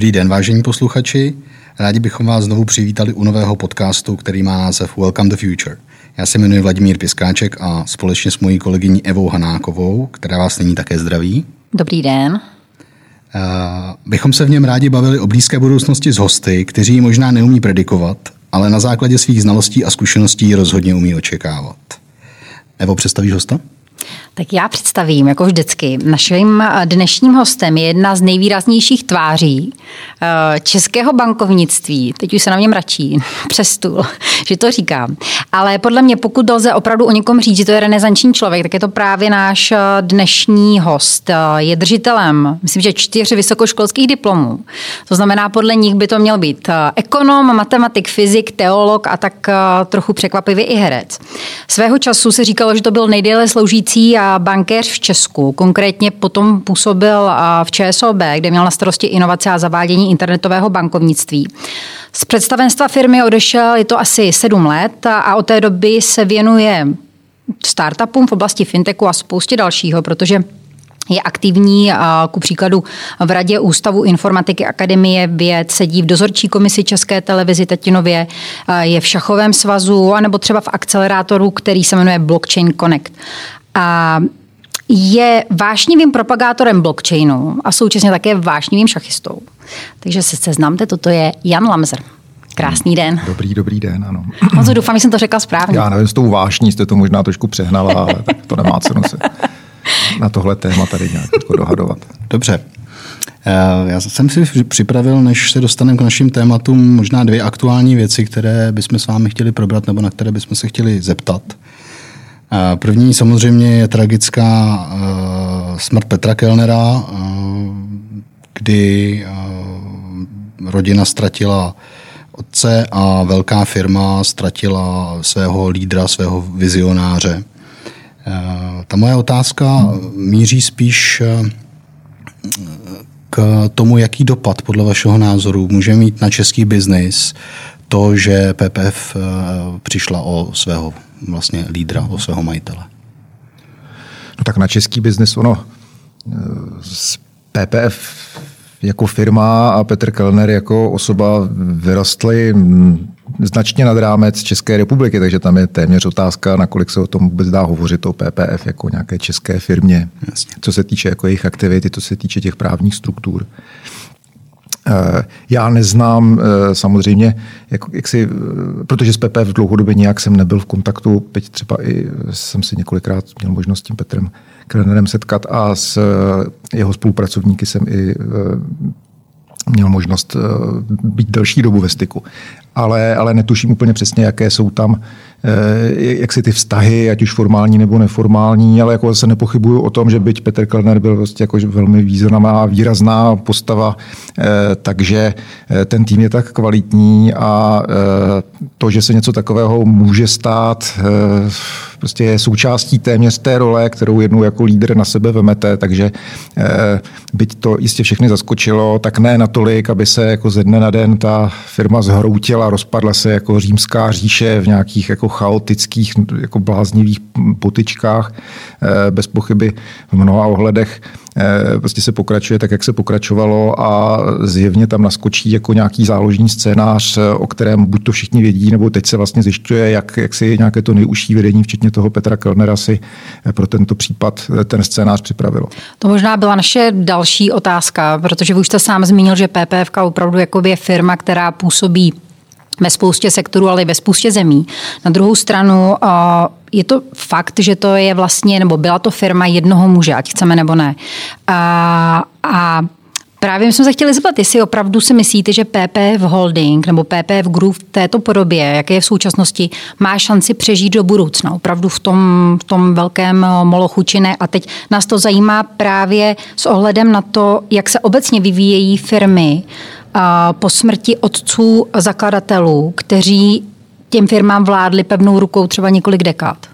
Dobrý den, vážení posluchači. Rádi bychom vás znovu přivítali u nového podcastu, který má název Welcome the Future. Já se jmenuji Vladimír Piskáček a společně s mojí kolegyní Evou Hanákovou, která vás nyní také zdraví. Dobrý den. Uh, bychom se v něm rádi bavili o blízké budoucnosti s hosty, kteří ji možná neumí predikovat, ale na základě svých znalostí a zkušeností rozhodně umí očekávat. Evo, představíš hosta? Tak já představím, jako vždycky, naším dnešním hostem je jedna z nejvýraznějších tváří eh, českého bankovnictví. Teď už se na mě mračí přes stůl, že to říkám. Ale podle mě, pokud lze opravdu o někom říct, že to je renesanční člověk, tak je to právě náš eh, dnešní host. Eh, je držitelem, myslím, že čtyř vysokoškolských diplomů. To znamená, podle nich by to měl být ekonom, matematik, fyzik, teolog a tak trochu překvapivě i herec. Svého času se říkalo, že to byl nejdéle sloužící a bankéř v Česku. Konkrétně potom působil v ČSOB, kde měl na starosti inovace a zavádění internetového bankovnictví. Z představenstva firmy odešel, je to asi sedm let a od té doby se věnuje startupům v oblasti fintechu a spoustě dalšího, protože je aktivní ku příkladu v Radě Ústavu informatiky Akademie věd, sedí v dozorčí komisi České televizi Tetinově, je v šachovém svazu, anebo třeba v akcelerátoru, který se jmenuje Blockchain Connect. A je vášnivým propagátorem blockchainu a současně také vášnivým šachistou. Takže se seznamte, toto je Jan Lamzer. Krásný den. Dobrý, dobrý den, ano. Moc doufám, že jsem to řekla správně. Já nevím, s tou vášní jste to možná trošku přehnala, ale tak to nemá cenu se na tohle téma tady nějak jako dohadovat. Dobře. Eh, já jsem si připravil, než se dostaneme k našim tématům, možná dvě aktuální věci, které bychom s vámi chtěli probrat nebo na které bychom se chtěli zeptat. První samozřejmě je tragická eh, smrt Petra Kellnera, eh, kdy eh, rodina ztratila otce a velká firma ztratila svého lídra, svého vizionáře. Ta moje otázka míří spíš k tomu, jaký dopad podle vašeho názoru může mít na český biznis to, že PPF přišla o svého vlastně lídra, o svého majitele? No tak na český biznis ono z PPF jako firma a Petr Kellner jako osoba vyrostly značně nad rámec České republiky, takže tam je téměř otázka, nakolik se o tom vůbec dá hovořit o PPF jako nějaké české firmě, Jasně. co se týče jako jejich aktivity, co se týče těch právních struktur. Eh, já neznám eh, samozřejmě, jak, jak si, eh, protože s PPF dlouhodobě nějak jsem nebyl v kontaktu, teď třeba i jsem si několikrát měl možnost s tím Petrem Krenerem setkat a s jeho spolupracovníky jsem i měl možnost být delší dobu ve styku. Ale, ale netuším úplně přesně, jaké jsou tam Eh, jak si ty vztahy, ať už formální nebo neformální, ale jako se nepochybuju o tom, že byť Petr Kellner byl vlastně jako velmi významná, výrazná postava, eh, takže eh, ten tým je tak kvalitní a to, že se něco takového může stát, prostě je součástí téměř té role, kterou jednou jako lídr na sebe vemete, takže byť to jistě všechny zaskočilo, tak ne natolik, aby se jako ze dne na den ta firma zhroutila, rozpadla se jako římská říše v nějakých jako chaotických, jako bláznivých potičkách. Eh, bez pochyby v mnoha ohledech eh, prostě se pokračuje tak, jak se pokračovalo a zjevně tam naskočí jako nějaký záložní scénář, o kterém buď to všichni vědí, nebo teď se vlastně zjišťuje, jak, jak si nějaké to nejužší vedení, včetně toho Petra Kellnera, si eh, pro tento případ ten scénář připravilo. To možná byla naše další otázka, protože už jste sám zmínil, že PPF opravdu jako je firma, která působí ve spoustě sektorů, ale i ve spoustě zemí. Na druhou stranu je to fakt, že to je vlastně, nebo byla to firma jednoho muže, ať chceme nebo ne. A, a Právě jsme se chtěli zeptat, jestli opravdu si myslíte, že PPF Holding nebo PPF Group v této podobě, jaké je v současnosti, má šanci přežít do budoucna, opravdu v tom, v tom velkém molochu či ne. A teď nás to zajímá právě s ohledem na to, jak se obecně vyvíjejí firmy po smrti otců zakladatelů, kteří těm firmám vládli pevnou rukou třeba několik dekád?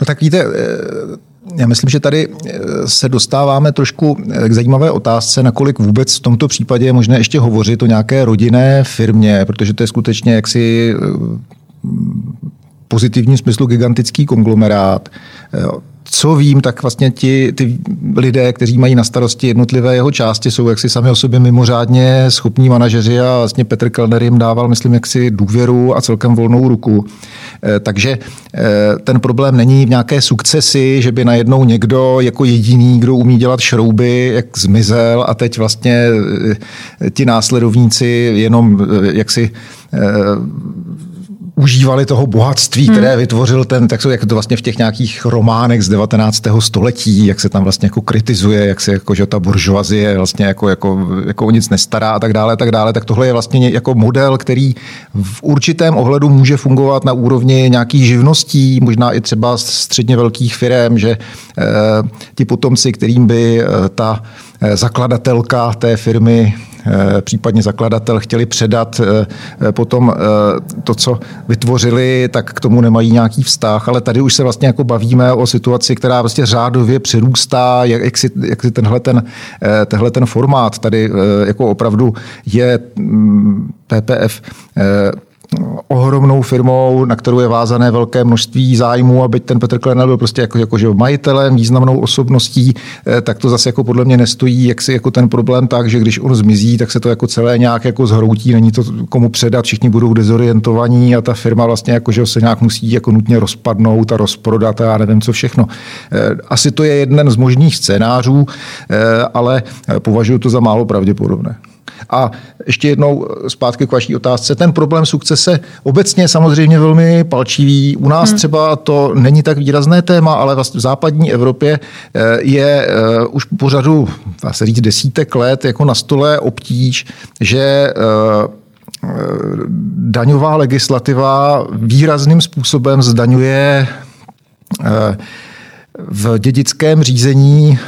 No tak víte, eh, já myslím, že tady eh, se dostáváme trošku eh, k zajímavé otázce, nakolik vůbec v tomto případě je možné ještě hovořit o nějaké rodinné firmě, protože to je skutečně jaksi pozitivním smyslu gigantický konglomerát. Co vím, tak vlastně ti, ty lidé, kteří mají na starosti jednotlivé jeho části, jsou jaksi sami o sobě mimořádně schopní manažeři a vlastně Petr Kellner jim dával, myslím, jaksi důvěru a celkem volnou ruku. Eh, takže eh, ten problém není v nějaké sukcesi, že by najednou někdo jako jediný, kdo umí dělat šrouby, jak zmizel a teď vlastně eh, ti následovníci jenom jaksi užívali toho bohatství, hmm. které vytvořil ten, tak jsou jak to vlastně v těch nějakých románech z 19. století, jak se tam vlastně jako kritizuje, jak se jako, že ta buržoazie vlastně jako, jako, jako o nic nestará a tak dále, tak dále, tak tohle je vlastně jako model, který v určitém ohledu může fungovat na úrovni nějakých živností, možná i třeba středně velkých firm, že eh, ti potomci, kterým by eh, ta eh, zakladatelka té firmy případně zakladatel chtěli předat eh, eh, potom to, co vytvořili, tak k tomu nemají nějaký vztah, ale tady už se vlastně jako bavíme o situaci, která vlastně řádově přerůstá, jak, jak si, jak si tenhle, ten, tenhle ten formát tady jako opravdu je mm, PPF ohromnou firmou, na kterou je vázané velké množství zájmů, aby ten Petr Klenel byl prostě jako, jako že majitelem, významnou osobností, eh, tak to zase jako podle mě nestojí jak si jako ten problém tak, že když on zmizí, tak se to jako celé nějak jako zhroutí, není to komu předat, všichni budou dezorientovaní a ta firma vlastně jako, že se nějak musí jako nutně rozpadnout a rozprodat a já nevím co všechno. Eh, asi to je jeden z možných scénářů, eh, ale považuji to za málo pravděpodobné. A ještě jednou zpátky k vaší otázce. Ten problém sukcese obecně je samozřejmě velmi palčivý. U nás hmm. třeba to není tak výrazné téma, ale v západní Evropě eh, je eh, už po řadu, dá se říct, desítek let jako na stole obtíž, že eh, daňová legislativa výrazným způsobem zdaňuje v dědickém řízení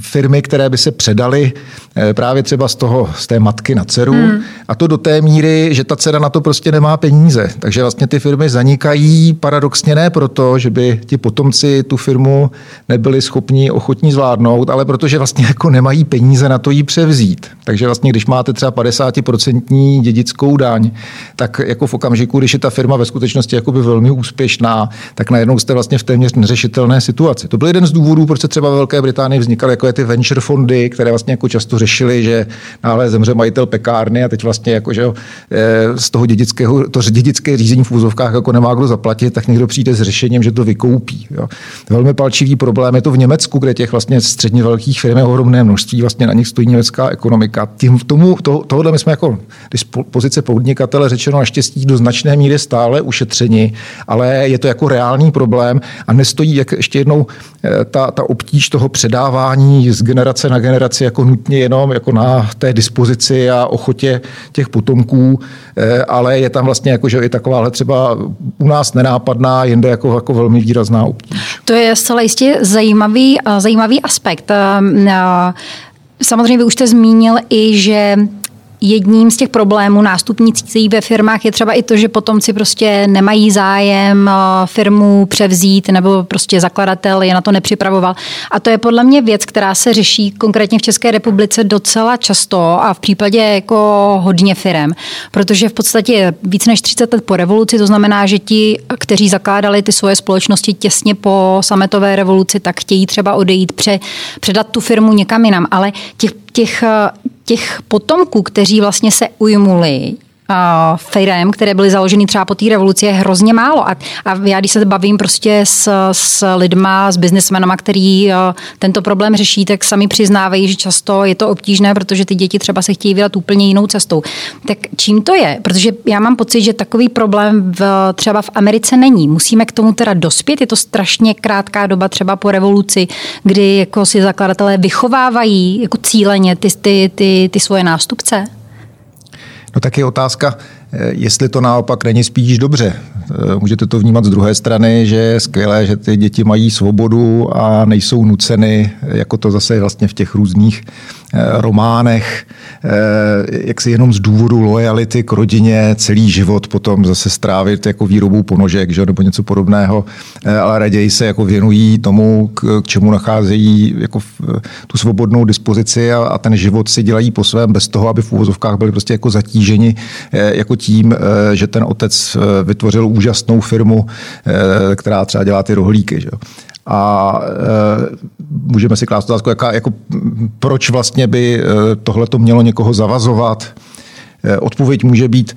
firmy, které by se předaly Eh, právě třeba z toho, z té matky na dceru. Hmm. A to do té míry, že ta dcera na to prostě nemá peníze. Takže vlastně ty firmy zanikají paradoxně ne proto, že by ti potomci tu firmu nebyli schopni, ochotní zvládnout, ale protože vlastně jako nemají peníze na to jí převzít. Takže vlastně, když máte třeba 50% dědickou daň, tak jako v okamžiku, když je ta firma ve skutečnosti jakoby velmi úspěšná, tak najednou jste vlastně v téměř neřešitelné situaci. To byl jeden z důvodů, proč se třeba ve Velké Británii vznikaly jako ty venture fondy, které vlastně jako často řešili, že náhle zemře majitel pekárny a teď vlastně jako, že eh, z toho dědického, to dědické řízení v úzovkách jako nemá kdo zaplatit, tak někdo přijde s řešením, že to vykoupí. Jo. Velmi palčivý problém je to v Německu, kde těch vlastně středně velkých firm je ohromné množství, vlastně na nich stojí německá ekonomika. Tím tomu, to, tohle my jsme jako z pozice podnikatele řečeno naštěstí do značné míry stále ušetřeni, ale je to jako reálný problém a nestojí, jak ještě jednou, eh, ta, ta obtíž předávání z generace na generaci jako nutně jenom jako na té dispozici a ochotě těch potomků, eh, ale je tam vlastně jako, že i takováhle třeba u nás nenápadná, jinde jako, jako velmi výrazná obtíž. To je zcela jistě zajímavý, eh, zajímavý aspekt. Eh, samozřejmě vy už jste zmínil i, že Jedním z těch problémů nástupnicí ve firmách je třeba i to, že potomci prostě nemají zájem eh, firmu převzít nebo prostě zakladatel je na to nepřipravoval. A to je podle mě věc, která se řeší konkrétně v České republice docela často a v případě jako hodně firm, protože v podstatě víc než 30 let po revoluci, to znamená, že ti, kteří zakládali ty svoje společnosti těsně po sametové revoluci, tak chtějí třeba odejít, pře, předat tu firmu někam jinam, ale těch, těch těch potomků, kteří vlastně se ujmuli firm, které byly založeny třeba po té revoluci, je hrozně málo. A, a já, když se bavím prostě s, s lidma, s biznesmenama, který tento problém řeší, tak sami přiznávají, že často je to obtížné, protože ty děti třeba se chtějí vydat úplně jinou cestou. Tak čím to je? Protože já mám pocit, že takový problém v, třeba v Americe není. Musíme k tomu teda dospět. Je to strašně krátká doba třeba po revoluci, kdy jako si zakladatelé vychovávají jako cíleně ty, ty, ty, ty svoje nástupce. No tak je otázka, eh, jestli to naopak není spíš dobře. Eh, můžete to vnímat z druhé strany, že je skvělé, že ty děti mají svobodu a nejsou nuceny, jako to zase vlastně v těch různých románech, jak si jenom z důvodu lojality k rodině celý život potom zase strávit jako výrobou ponožek že, nebo něco podobného, ale raději se jako věnují tomu, k, k čemu nacházejí jako tu svobodnou dispozici a, a ten život si dělají po svém bez toho, aby v úvozovkách byli prostě jako zatíženi jako tím, že ten otec vytvořil úžasnou firmu, která třeba dělá ty rohlíky. Že? A e, můžeme si klást otázku, jaká, jako, proč vlastně by tohle to mělo někoho zavazovat. Odpověď může být,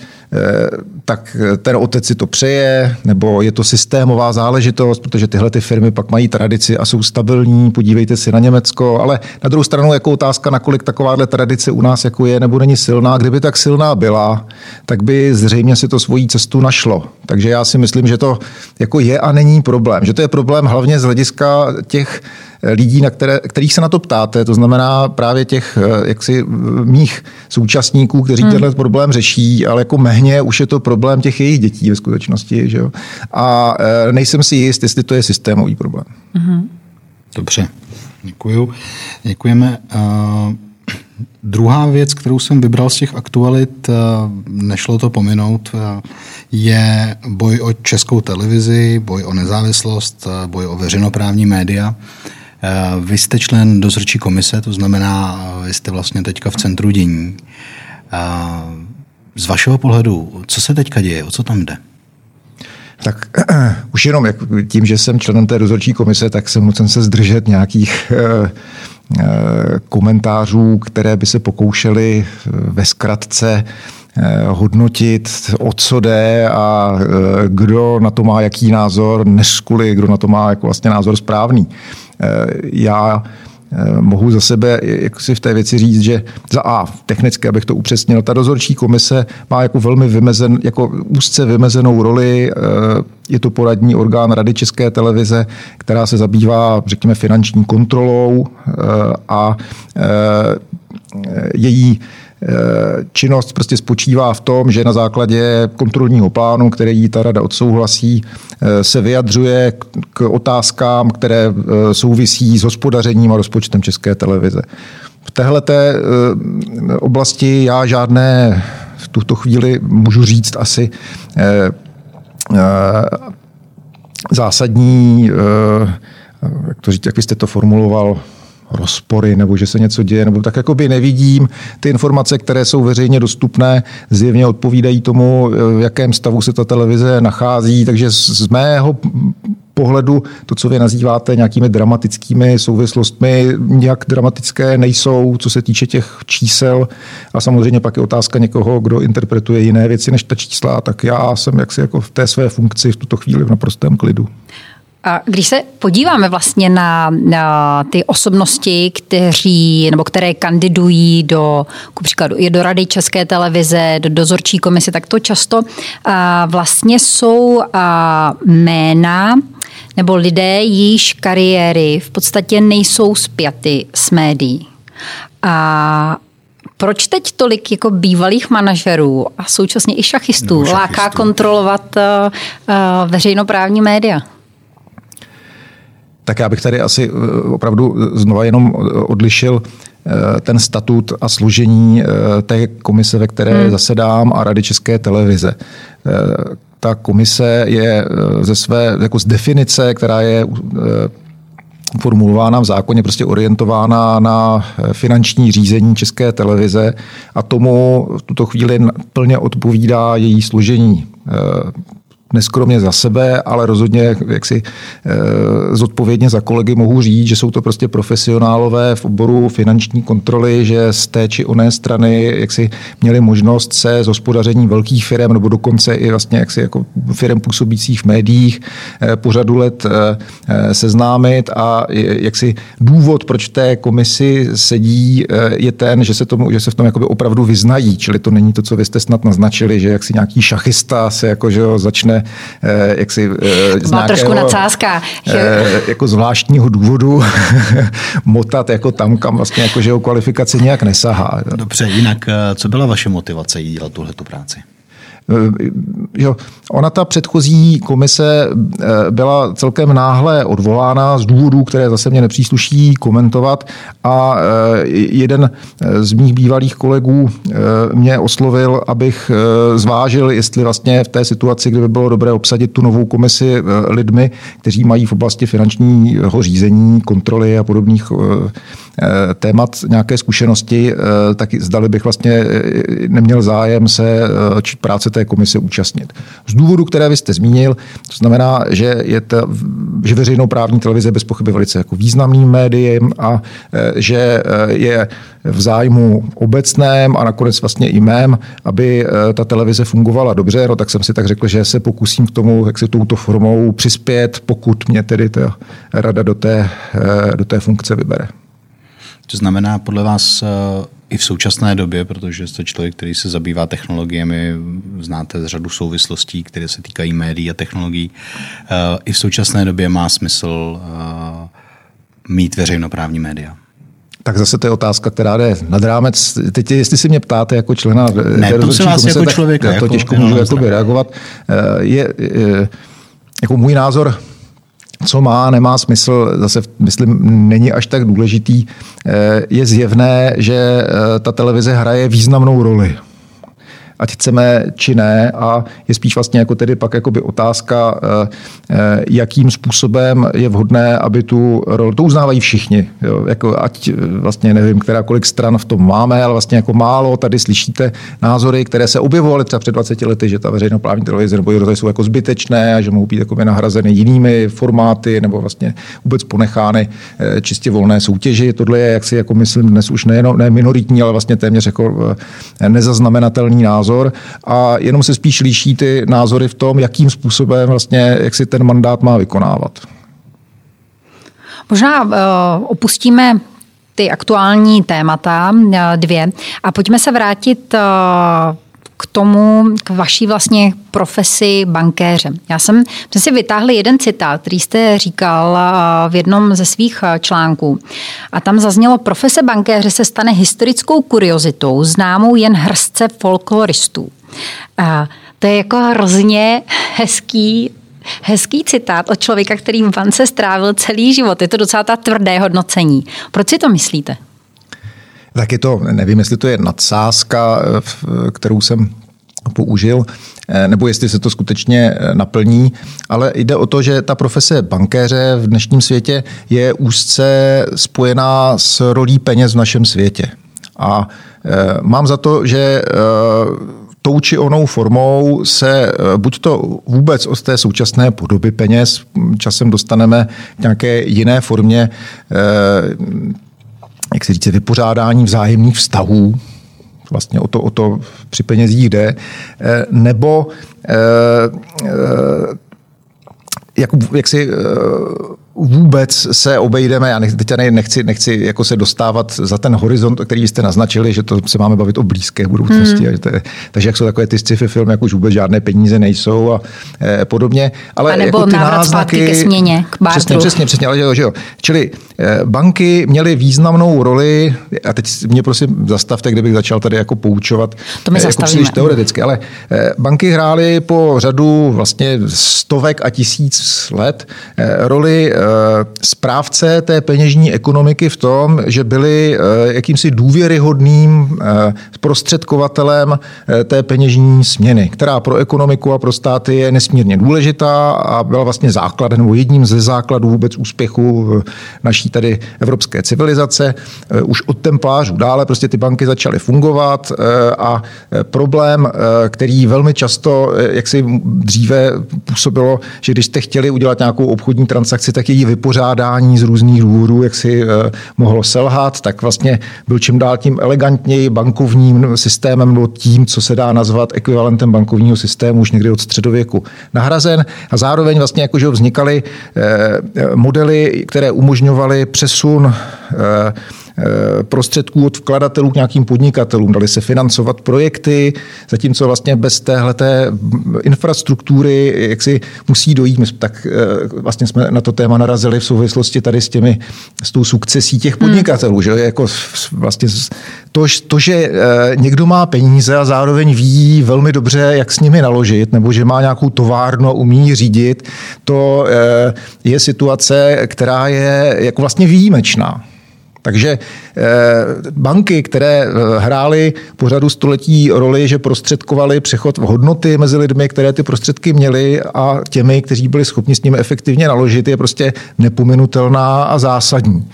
tak ten otec si to přeje, nebo je to systémová záležitost, protože tyhle ty firmy pak mají tradici a jsou stabilní, podívejte si na Německo, ale na druhou stranu jako otázka, nakolik takováhle tradice u nás jako je nebo není silná. Kdyby tak silná byla, tak by zřejmě si to svoji cestu našlo. Takže já si myslím, že to jako je a není problém. Že to je problém hlavně z hlediska těch lidí, na které, kterých se na to ptáte, to znamená právě těch eh, jaksi mých současníků, kteří hmm. tenhle problém řeší, ale jako mehně už je to problém těch jejich dětí ve skutečnosti. Že jo? A eh, nejsem si jist, jestli to je systémový problém. Hmm. Dobře, děkuju. Děkujeme. Uh... Druhá věc, kterou jsem vybral z těch aktualit, nešlo to pominout, je boj o českou televizi, boj o nezávislost, boj o veřejnoprávní média. Eh, vy jste člen dozorčí komise, to znamená, eh, vy jste vlastně teďka v centru dění. Eh, z vašeho pohledu, co se teďka děje, o co tam jde? Tak už jenom jak, tím, že jsem členem té dozorčí komise, tak jsem musím se zdržet nějakých komentářů, které by se pokoušely ve zkratce hodnotit, o co jde a kdo na to má jaký názor, než kvůli, kdo na to má jako vlastně názor správný. Eh, já eh, mohu za sebe jak si v té věci říct, že za A, technicky, abych to upřesnil, ta dozorčí komise má jako velmi vymezen, jako úzce vymezenou roli. Eh, je to poradní orgán Rady České televize, která se zabývá, řekněme, finanční kontrolou a její Eh, činnost prostě spočívá v tom, že na základě kontrolního plánu, který ta rada odsouhlasí, eh, se vyjadřuje k otázkám, které eh, souvisí s hospodařením a rozpočtem České televize. V téhle oblasti já žádné v tuto chvíli můžu říct asi zásadní, jak, to říct, jak jste to formuloval, rozpory nebo že se něco děje, nebo tak jakoby nevidím. Ty informace, které jsou veřejně dostupné, zjevně odpovídají tomu, v jakém stavu se ta televize nachází, takže z mého pohledu to, co vy nazýváte nějakými dramatickými souvislostmi, nějak dramatické nejsou, co se týče těch čísel. A samozřejmě pak je otázka někoho, kdo interpretuje jiné věci než ta čísla. Tak já jsem jaksi jako v té své funkci v tuto chvíli v naprostém klidu. A když se podíváme vlastně na, na ty osobnosti, kteří, nebo které kandidují do, ku příkladu, je do Rady České televize, do dozorčí komise, tak to často a, vlastně jsou a, jména nebo lidé, jejíž kariéry v podstatě nejsou spjaty s médií. A proč teď tolik jako bývalých manažerů a současně i šachistů, šachistů. láká kontrolovat uh, uh, veřejnoprávní média? Tak já bych tady asi eh, opravdu znova jenom odlišil eh, ten statut a složení eh, té komise, ve které hmm. zasedám a Rady České televize. Ta komise je ze své, jako z definice, která je formulována v zákoně, prostě orientována na finanční řízení České televize a tomu v tuto chvíli plně odpovídá její složení neskromně za sebe, ale rozhodně jak si e, zodpovědně za kolegy mohu říct, že jsou to prostě profesionálové v oboru finanční kontroly, že z té či oné strany jak si měli možnost se s hospodařením velkých firm nebo dokonce i vlastně jak si jako firm působících v médiích e, po řadu let e, seznámit. A jak si důvod, proč té komisi sedí, je ten, že se, tomu, že se v tom jakoby opravdu vyznají, čili to není to, co vy jste snad naznačili, že jak si nějaký šachista se jako, že začne Eh, jak si eh, z nějakého, trošku nadsázka. Eh, jako zvláštního důvodu motat jako tam, kam vlastně jako, že jeho kvalifikace nějak nesahá. Dobře, jinak co byla vaše motivace jí dělat tuhle práci? Jo, ona ta předchozí komise byla celkem náhle odvolána z důvodů, které zase mě nepřísluší komentovat a jeden z mých bývalých kolegů mě oslovil, abych zvážil, jestli vlastně v té situaci, kdyby bylo dobré obsadit tu novou komisi lidmi, kteří mají v oblasti finančního řízení, kontroly a podobných témat nějaké zkušenosti, tak zdali bych vlastně neměl zájem se práce té komise účastnit. Z důvodu, které vy jste zmínil, to znamená, že je to že veřejnou právní televize je bez pochyby velice jako významným médiem a že je v zájmu obecném a nakonec vlastně i mém, aby ta televize fungovala dobře, no tak jsem si tak řekl, že se pokusím k tomu, jak si touto formou přispět, pokud mě tedy ta rada do té, do té funkce vybere. To znamená podle vás eh, i v současné době, protože jste člověk, který se zabývá technologiemi, znáte z řadu souvislostí, které se týkají médií a technologií, eh, i v současné době má smysl eh, mít veřejnoprávní média. Tak zase to je otázka, která jde nad rámec. Teď, jestli si mě ptáte jako člena ne, to se vás jako člověka. to jako, těžko můžu jako reagovat. Je, je, jako můj názor co má, nemá smysl, zase myslím, není až tak důležitý. Eh, je zjevné, že eh, ta televize hraje významnou roli ať chceme či ne. A je spíš vlastně jako tedy pak jakoby otázka, eh, eh, jakým způsobem je vhodné, aby tu roli, to uznávají všichni. Jo, jako ať eh, vlastně nevím, která kolik stran v tom máme, ale vlastně jako málo tady slyšíte názory, které se objevovaly třeba před 20 lety, že ta veřejnoprávní televize nebo rozhlasy jsou jako zbytečné a že mohou být jako nahrazeny jinými formáty nebo vlastně vůbec ponechány čistě volné soutěži. Tohle je, jak si jako myslím, dnes už nejenom ne minoritní, ale vlastně téměř jako nezaznamenatelný názor názor a jenom se spíš líší ty názory v tom, jakým způsobem vlastně, jak si ten mandát má vykonávat. Možná uh, opustíme ty aktuální témata uh, dvě a pojďme se vrátit k tomu, k vaší vlastně profesi bankéře. Já jsem, jsem si vytáhli jeden citát, který jste říkal v jednom ze svých článků. A tam zaznělo, profese bankéře se stane historickou kuriozitou, známou jen hrstce folkloristů. A to je jako hrozně hezký Hezký citát od člověka, který v bance strávil celý život. Je to docela ta tvrdé hodnocení. Proč si to myslíte? Tak je to, nevím, jestli to je nadsázka, eh, kterou jsem použil, eh, nebo jestli se to skutečně eh, naplní, ale jde o to, že ta profese bankéře v dnešním světě je úzce spojená s rolí peněz v našem světě. A mám za to, že tou či onou formou se buď to vůbec od té současné podoby peněz časem dostaneme k nějaké jiné formě jak se říct, vypořádání vzájemných vztahů, vlastně o to, o to při penězích jde, eh, nebo eh, eh, jak, jak si vůbec se obejdeme, já nechci, teď nechci, nechci jako se dostávat za ten horizont, který jste naznačili, že to se máme bavit o blízké budoucnosti. Hmm. je, takže jak jsou takové ty sci-fi filmy, jak už vůbec žádné peníze nejsou a e, podobně. Ale a nebo jako ty náznaky, ke směně, k Přesně, přesně, přesně. Ale, že, že jo. Čili e, banky měly významnou roli, a teď mě prosím zastavte, kdybych začal tady jako poučovat to my e, jako příliš teoreticky, ale e, banky hrály po řadu vlastně stovek a tisíc let e, roli Eh, správce té peněžní ekonomiky v tom, že byli eh, jakýmsi důvěryhodným eh, prostředkovatelem té peněžní směny, která pro ekonomiku a pro státy je nesmírně důležitá a byla vlastně základem nebo jedním ze základů vůbec úspěchu naší tady evropské civilizace. Už od templářů dále prostě ty banky začaly fungovat a problém, který velmi často, jak si dříve působilo, že když jste chtěli udělat nějakou obchodní transakci, tak její vypořádání z různých důvodů, jak si eh, mohlo selhat, tak vlastně byl čím dál tím elegantněji bankovním systémem nebo tím, co se dá nazvat ekvivalentem bankovního systému už někdy od středověku nahrazen. A zároveň vlastně jakože vznikaly eh, modely, které umožňovaly přesun eh, Eh, prostředků od vkladatelů k nějakým podnikatelům. Dali se financovat projekty, zatímco vlastně bez téhleté infrastruktury, jak si musí dojít, my tak eh, vlastně jsme na to téma narazili v souvislosti tady s těmi, s tou sukcesí těch hmm. podnikatelů, hmm. že jako vlastně to, to, že eh, někdo má peníze a zároveň ví velmi dobře, jak s nimi naložit, nebo že má nějakou továrnu a umí řídit, to je situace, která je jako vlastně výjimečná. Takže eh, banky, které eh, hrály po řadu století roli, že prostředkovali přechod v hodnoty mezi lidmi, které ty prostředky měly a těmi, kteří byli schopni s nimi efektivně naložit, je prostě nepominutelná a zásadní.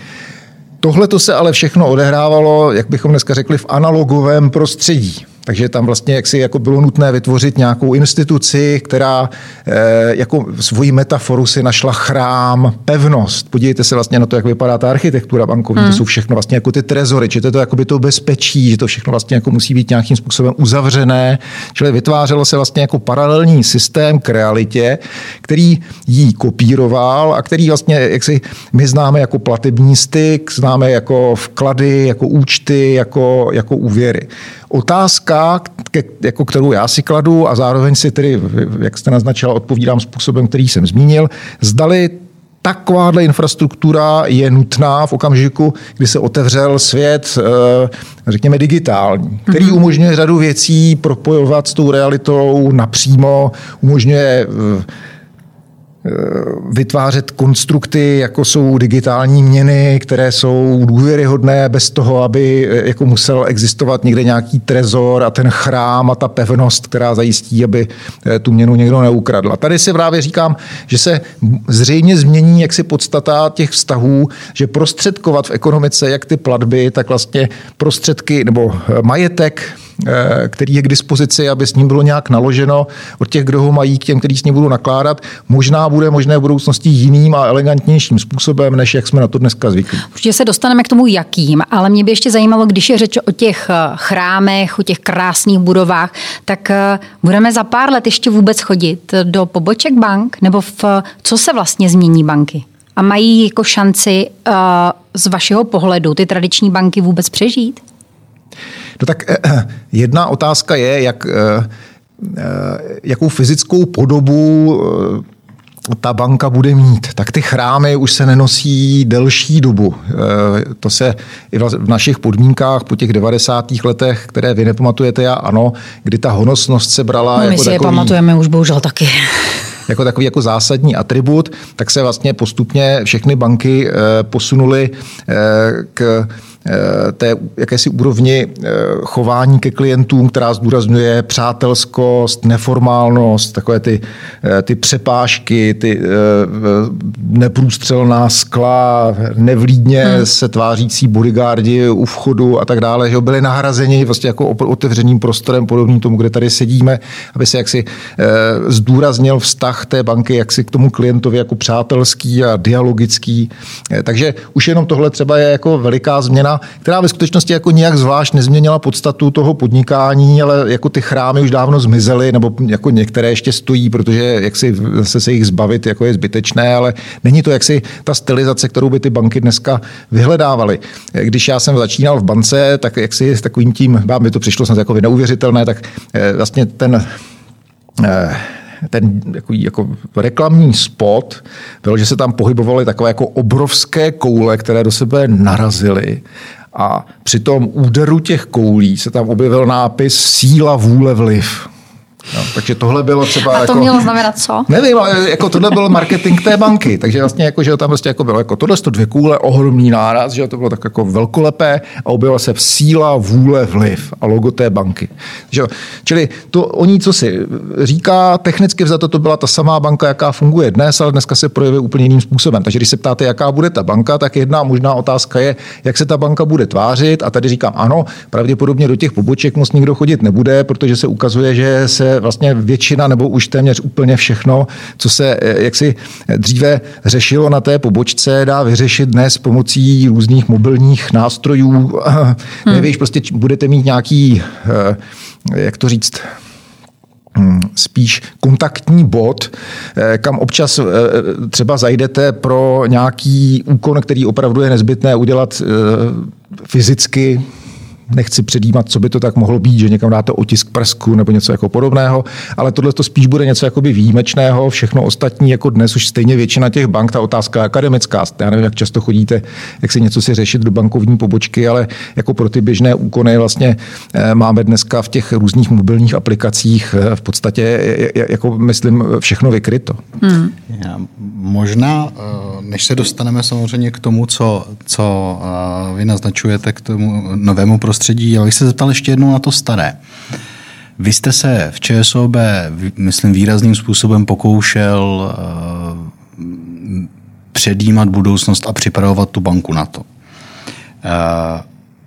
Tohle to se ale všechno odehrávalo, jak bychom dneska řekli, v analogovém prostředí. Takže tam vlastně jaksi jako bylo nutné vytvořit nějakou instituci, která eh, jako svoji metaforu si našla chrám, pevnost. Podívejte se vlastně na to, jak vypadá ta architektura bankovní. Hmm. To jsou všechno vlastně jako ty trezory, či to je to, jako by to bezpečí, že to všechno vlastně jako musí být nějakým způsobem uzavřené. Čili vytvářelo se vlastně jako paralelní systém k realitě, který jí kopíroval a který vlastně, jak si my známe jako platební styk, známe jako vklady, jako účty, jako, jako úvěry. Otázka, jako kterou já si kladu a zároveň si tedy, jak jste naznačila, odpovídám způsobem, který jsem zmínil, zdali takováhle infrastruktura je nutná v okamžiku, kdy se otevřel svět, eh, řekněme, digitální, který mhm. umožňuje řadu věcí propojovat s tou realitou napřímo, umožňuje Eh, vytvářet konstrukty, jako jsou digitální měny, které jsou důvěryhodné bez toho, aby eh, jako musel existovat někde nějaký trezor a ten chrám a ta pevnost, která zajistí, aby eh, tu měnu někdo neukradl. A tady si právě říkám, že se zřejmě změní jaksi podstata těch vztahů, že prostředkovat v ekonomice jak ty platby, tak vlastně prostředky nebo majetek, Eh, který je k dispozici, aby s ním bylo nějak naloženo od těch, kdo ho mají, k těm, kteří s ním budou nakládat. Možná bude možné v budoucnosti jiným a elegantnějším způsobem, než jak jsme na to dneska zvyklí. Určitě se dostaneme k tomu, jakým, ale mě by ještě zajímalo, když je řeč o těch eh, chrámech, o těch krásných budovách, tak eh, budeme za pár let ještě vůbec chodit do poboček bank, nebo v, co se vlastně změní banky? A mají jako šanci z vašeho pohledu ty tradiční banky vůbec přežít? No tak eh, eh, jedna otázka je, jak, eh, jakou fyzickou podobu ta banka bude mít, tak ty chrámy už se nenosí delší dobu. To se i v našich podmínkách po těch 90. letech, které vy nepamatujete, já ano, kdy ta honosnost se brala no, jako my si takový, je pamatujeme už bohužel taky. Jako takový jako zásadní atribut, tak se vlastně postupně všechny banky posunuly k té jakési úrovni eh, chování ke klientům, která zdůrazňuje přátelskost, neformálnost, takové ty, eh, ty přepážky, ty neprůstřelná skla, nevlídně hmm. se tvářící bodyguardi u vchodu a tak dále, že byli nahrazeni vlastně jako otevřeným prostorem podobným tomu, kde tady sedíme, aby se jaksi zdůraznil vztah té banky jaksi k tomu klientovi jako přátelský a dialogický. Takže už jenom tohle třeba je jako veliká změna která ve skutečnosti jako nijak zvlášť nezměnila podstatu toho podnikání, ale jako ty chrámy už dávno zmizely, nebo jako některé ještě stojí, protože jak si zase se jich zbavit jako je zbytečné, ale není to jaksi ta stylizace, kterou by ty banky dneska vyhledávaly. Když já jsem začínal v bance, tak jak si s takovým tím, vám mi to přišlo snad jako neuvěřitelné, tak eh, vlastně ten eh, ten jako, jako reklamní spot byl, že se tam pohybovaly takové jako obrovské koule, které do sebe narazily a při tom úderu těch koulí se tam objevil nápis síla, vůle, vliv. No, takže tohle bylo třeba. A to jako, mělo znamenat co? Nevím, ale jako tohle byl marketing té banky. Takže vlastně jako, že tam vlastně jako bylo jako tohle to dvě kůle, ohromný náraz, že to bylo tak jako velkolepé a objevila se v síla, vůle, vliv a logo té banky. Že, čili to oni, co si říká, technicky vzato to byla ta samá banka, jaká funguje dnes, ale dneska se projevuje úplně jiným způsobem. Takže když se ptáte, jaká bude ta banka, tak jedna možná otázka je, jak se ta banka bude tvářit. A tady říkám, ano, pravděpodobně do těch poboček moc nikdo chodit nebude, protože se ukazuje, že se vlastně většina nebo už téměř úplně všechno, co se eh, jaksi dříve řešilo na té pobočce, dá vyřešit dnes pomocí různých mobilních nástrojů. Hmm. Nevíš, prostě budete mít nějaký, eh, jak to říct, hm, spíš kontaktní bod, eh, kam občas třeba zajdete pro nějaký úkon, který opravdu je nezbytné udělat fyzicky, nechci předjímat, co by to tak mohlo být, že někam dáte otisk prsku nebo něco jako podobného, ale tohle to spíš bude něco jakoby výjimečného, všechno ostatní jako dnes už stejně většina těch bank, ta otázka je akademická. Já nevím, jak často chodíte, jak si něco si řešit do bankovní pobočky, ale jako pro ty běžné úkony vlastně eh, máme dneska v těch různých mobilních aplikacích eh, v podstatě, jako myslím, všechno vykryto. Hmm. Já, možná, eh, než se dostaneme samozřejmě k tomu, co, co vy naznačujete k tomu novému prostředí, prostředí, ale se zeptal ještě jednou na to staré. Vy jste se v ČSOB, myslím, výrazným způsobem pokoušel uh, předjímat budoucnost a připravovat tu banku na to. Uh,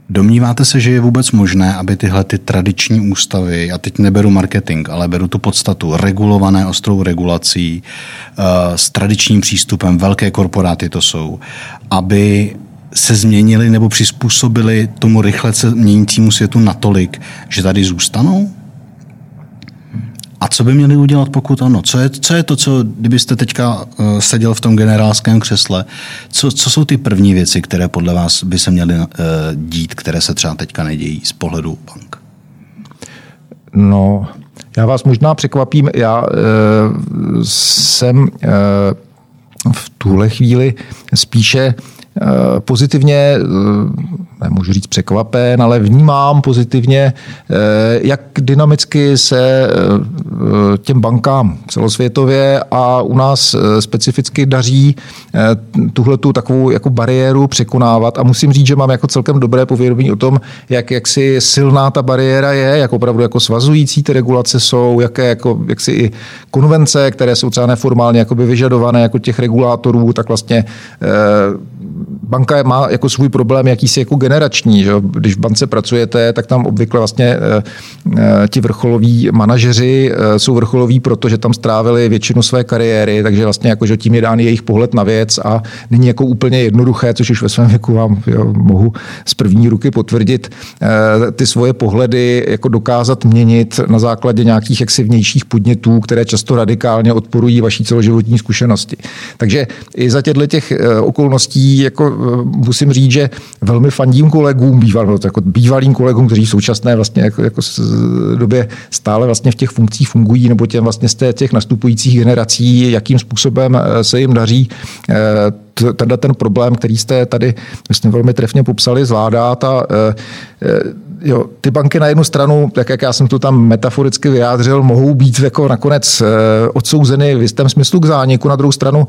Domníváte se, že je vůbec možné, aby tyhle ty tradiční ústavy, já teď neberu marketing, ale beru tu podstatu, regulované ostrou regulací, eh, s tradičním přístupem, velké korporáty to jsou, aby se změnili nebo přizpůsobili tomu rychle se měnícímu světu natolik, že tady zůstanou? A co by měli udělat, pokud ano? Co je, co je to, co, kdybyste teďka uh, seděl v tom generálském křesle, co, co jsou ty první věci, které podle vás by se měly uh, dít, které se třeba teďka nedějí z pohledu bank? No, já vás možná překvapím. Já uh, jsem uh, v tuhle chvíli spíše Eh, pozitivně, eh, nemůžu říct překvapen, ale vnímám pozitivně, eh, jak dynamicky se těm bankám celosvětově a u nás specificky daří tuhle tu takovou jako bariéru překonávat. A musím říct, že mám jako celkem dobré povědomí o tom, jak, jak si silná ta bariéra je, jak opravdu jako svazující ty regulace jsou, jaké jako, jak si i konvence, které jsou třeba neformálně vyžadované jako těch regulátorů, tak vlastně banka má jako svůj problém jakýsi jako generační. Že? Když v bance pracujete, tak tam obvykle vlastně eh, eh, ti vrcholoví manažeři eh, jsou vrcholoví, protože tam strávili většinu své kariéry, takže vlastně jako, že tím je dán jejich pohled na věc a není jako úplně jednoduché, což už ve svém věku vám jo, mohu z první ruky potvrdit, ty svoje pohledy jako dokázat měnit na základě nějakých jaksi vnějších podnětů, které často radikálně odporují vaší celoživotní zkušenosti. Takže i za těchto těch okolností jako eh, musím říct, že velmi fandím kolegům, býval, no, jako bývalým kolegům, kteří v současné vlastně jako, jako době stále vlastně v těch funkcích fungují, nebo těm vlastně z těch nastupujících generací, jakým způsobem eh, se jim daří eh, tenhle ten problém, který jste tady myslím, velmi trefně popsali, zvládat a jo, ty banky na jednu stranu, tak jak já jsem to tam metaforicky vyjádřil, mohou být jako nakonec odsouzeny v jistém smyslu k zániku, na druhou stranu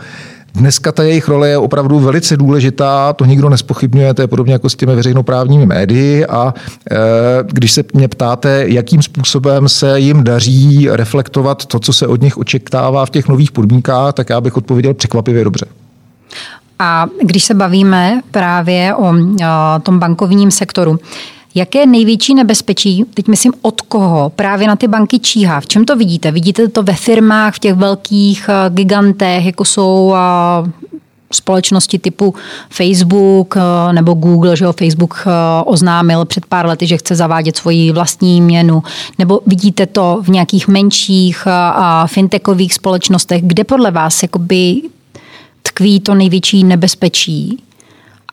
Dneska ta jejich role je opravdu velice důležitá, to nikdo nespochybňuje, to je podobně jako s těmi veřejnoprávními médii a e, když se mě ptáte, jakým způsobem se jim daří reflektovat to, co se od nich očekává v těch nových podmínkách, tak já bych odpověděl překvapivě dobře. A když se bavíme právě o, o tom bankovním sektoru, Jaké největší nebezpečí, teď myslím od koho, právě na ty banky číhá? V čem to vidíte? Vidíte to ve firmách, v těch velkých eh, gigantech, jako jsou eh, společnosti typu Facebook eh, nebo Google, že jo, Facebook oznámil před pár lety, že chce zavádět svoji vlastní měnu, nebo vidíte to v nějakých menších fintechových společnostech, kde podle vás jakoby tkví to největší nebezpečí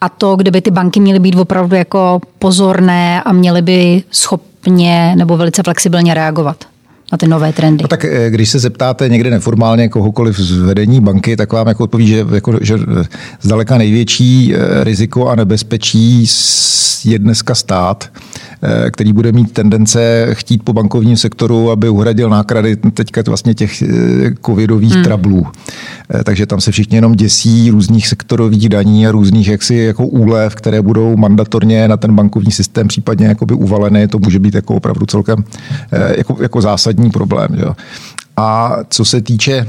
a to, kdyby ty banky měly být opravdu jako pozorné a měly by schopně nebo velice flexibilně reagovat na ty nové trendy. No tak eh, když se zeptáte někde neformálně kohokoliv z vedení banky, tak vám jako odpoví, že, jako, že zdaleka největší eh, riziko a nebezpečí je dneska stát, eh, který bude mít tendence chtít po bankovním sektoru, aby uhradil náklady teďka vlastně těch covidových hmm. trablů. Takže tam se všichni jenom děsí různých sektorových daní a různých jaksi jako úlev, které budou mandatorně na ten bankovní systém případně jakoby uvaleny. To může být jako opravdu celkem jako, jako zásadní zásadní problém. Jo. A co se týče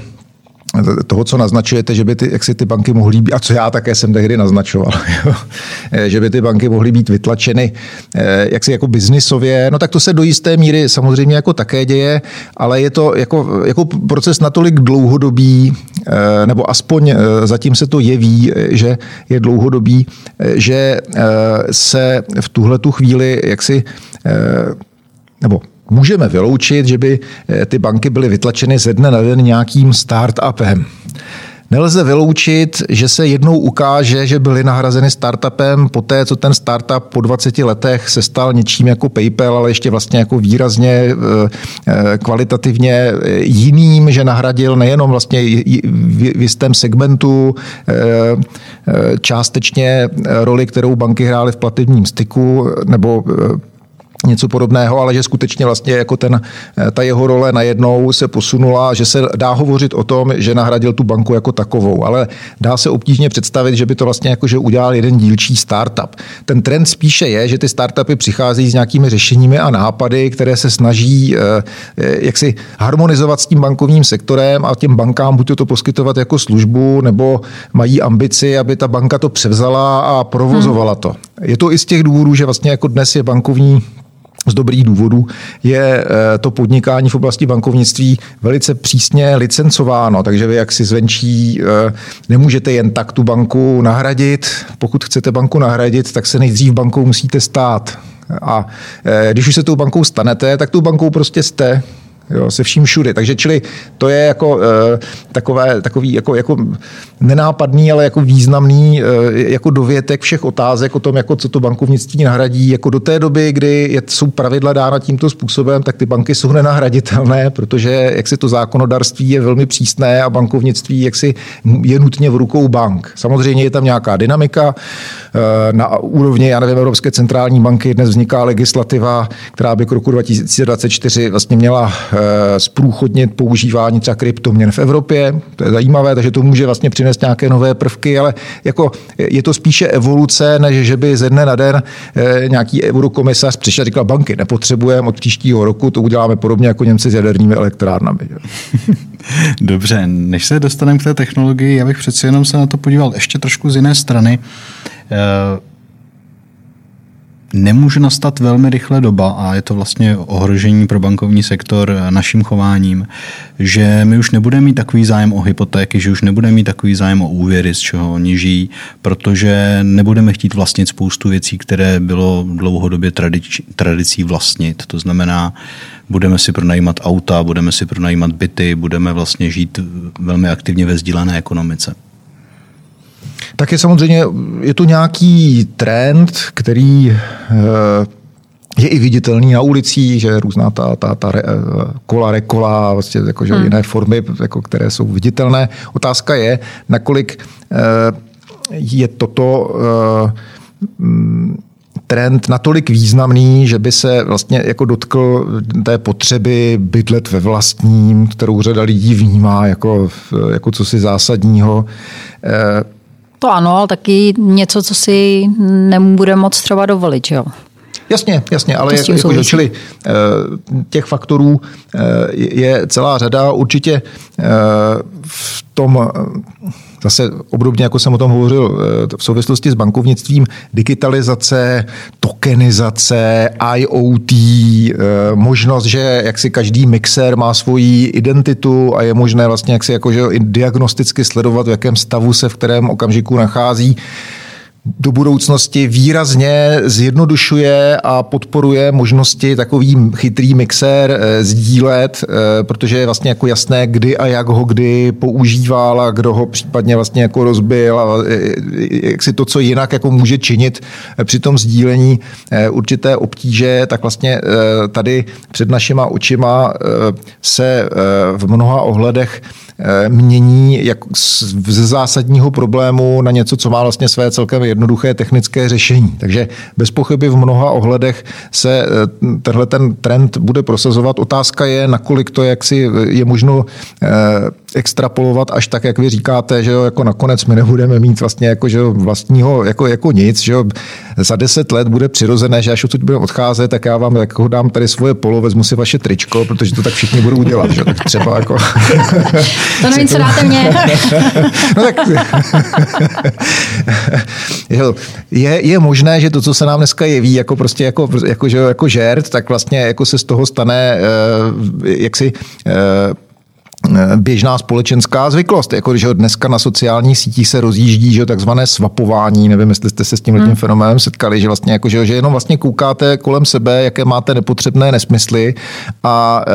toho, co naznačujete, že by ty, jak si ty banky mohly být, a co já také jsem tehdy naznačoval, jo, že by ty banky mohly být vytlačeny eh, jak si jako biznisově, no tak to se do jisté míry samozřejmě jako také děje, ale je to jako, jako proces natolik dlouhodobý, eh, nebo aspoň eh, zatím se to jeví, že je dlouhodobý, že se v tuhle tu chvíli jaksi nebo můžeme vyloučit, že by eh, ty banky byly vytlačeny ze dne na den nějakým startupem. Nelze vyloučit, že se jednou ukáže, že byly nahrazeny startupem po té, co ten startup po 20 letech se stal něčím jako PayPal, ale ještě vlastně jako výrazně eh, eh, kvalitativně jiným, že nahradil nejenom vlastně v jistém segmentu částečně roli, kterou banky hrály v platebním styku nebo něco podobného, ale že skutečně vlastně jako ten, eh, ta jeho role najednou se posunula, že se dá hovořit o tom, že nahradil tu banku jako takovou, ale dá se obtížně představit, že by to vlastně jako, že udělal jeden dílčí startup. Ten trend spíše je, že ty startupy přicházejí s nějakými řešeními a nápady, které se snaží eh, eh, jak si harmonizovat s tím bankovním sektorem a těm bankám buď to poskytovat jako službu, nebo mají ambici, aby ta banka to převzala a provozovala to. je to i z těch důvodů, že vlastně jako dnes je bankovní z dobrých důvodů je eh, to podnikání v oblasti bankovnictví velice přísně licencováno, takže vy jak si zvenčí eh, nemůžete jen tak tu banku nahradit. Pokud chcete banku nahradit, tak se nejdřív bankou musíte stát. A eh, když už se tou bankou stanete, tak tou bankou prostě jste jo, se vším všudy. Takže čili to je jako uh, takové, takový jako, jako nenápadný, ale jako významný uh, jako dovětek všech otázek o tom, jako co to bankovnictví nahradí. Jako do té doby, kdy je, jsou pravidla dána tímto způsobem, tak ty banky jsou nenahraditelné, protože jak si to zákonodarství je velmi přísné a bankovnictví jak si je nutně v rukou bank. Samozřejmě je tam nějaká dynamika. Uh, na úrovni, já nevím, Evropské centrální banky dnes vzniká legislativa, která by k roku 2024 vlastně měla zprůchodnit používání třeba kryptoměn v Evropě. To je zajímavé, takže to může vlastně přinést nějaké nové prvky, ale jako je to spíše evoluce, než že by ze dne na den eh, nějaký eurokomisař přišel a říkal, banky nepotřebujeme od příštího roku, to uděláme podobně jako Němci s jadernými elektrárnami. Dobře, než se dostaneme k té technologii, já bych přeci jenom se na to podíval ještě trošku z jiné strany. Eh, nemůže nastat velmi rychle doba, a je to vlastně ohrožení pro bankovní sektor naším chováním, že my už nebudeme mít takový zájem o hypotéky, že už nebudeme mít takový zájem o úvěry, z čeho oni žijí, protože nebudeme chtít vlastnit spoustu věcí, které bylo dlouhodobě tradič, tradicí vlastnit. To znamená, budeme si pronajímat auta, budeme si pronajímat byty, budeme vlastně žít velmi aktivně ve sdílené ekonomice tak je samozřejmě, je to nějaký trend, který eh, je i viditelný na ulicích, že různá ta, ta, ta re, eh, kola, rekola, vlastně jako, že hmm. jiné formy, jako, které jsou viditelné. Otázka je, nakolik eh, je toto trend natolik významný, že by se vlastně jako dotkl té potřeby bydlet ve vlastním, kterou řada lidí vnímá jako, jako co si zásadního. To ano, ale taky něco, co si nebude moc třeba dovolit, jo? Jasně, jasně, ale jako, jako, čili eh, těch faktorů eh, je celá řada. Určitě eh, v tom zase obdobně, jako jsem o tom hovořil v souvislosti s bankovnictvím, digitalizace, tokenizace, IoT, možnost, že jak si každý mixer má svoji identitu a je možné vlastně jak si jako, že diagnosticky sledovat, v jakém stavu se v kterém okamžiku nachází budoucnosti výrazně zjednodušuje a podporuje možnosti takový chytrý mixer eh, sdílet, eh, protože je vlastně jako jasné, kdy a jak ho kdy používal a kdo ho případně vlastně jako rozbil a eh, jak si to, co jinak jako může činit při tom sdílení určité obtíže, tak vlastně tady před našima očima se v mnoha ohledech mění jak ze zásadního problému na něco, co má vlastně své celkem jednoduché technické řešení. Takže bez pochyby v mnoha ohledech se eh, tenhle ten trend bude prosazovat. Otázka je, nakolik to jaksi je možno eh, extrapolovat až tak, jak vy říkáte, že jo, jako nakonec my nebudeme mít vlastně jako, že jo, vlastního jako, jako nic, že jo. za deset let bude přirozené, že až odsud budeme odcházet, tak já vám jako dám tady svoje polo, vezmu si vaše tričko, protože to tak všichni budou dělat, že tak třeba jako... To nevím, co dáte mě. no tak... je, je možné, že to, co se nám dneska jeví jako prostě jako, jako, že, jako žert, tak vlastně jako se z toho stane uh, jaksi uh, běžná společenská zvyklost. Jako, že dneska na sociálních sítích se rozjíždí že takzvané svapování, nevím, jestli jste se s tím hmm. fenoménem setkali, že vlastně jako, že, že jenom vlastně koukáte kolem sebe, jaké máte nepotřebné nesmysly a e,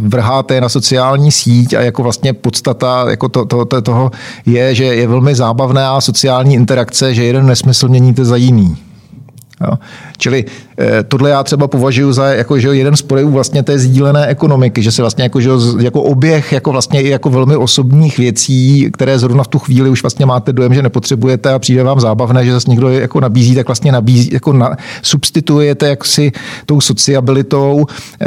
vrháte je na sociální síť a jako vlastně podstata jako to, to, to, toho je, že je velmi zábavná sociální interakce, že jeden nesmysl měníte za jiný. Jo. Čili eh, tohle já třeba považuji za jako, že jeden z projevů vlastně té sdílené ekonomiky, že se vlastně jako, že jako oběh jako vlastně i jako velmi osobních věcí, které zrovna v tu chvíli už vlastně máte dojem, že nepotřebujete a přijde vám zábavné, že zase někdo jako nabízí, tak vlastně nabízí, jako na, substituujete jaksi tou sociabilitou eh,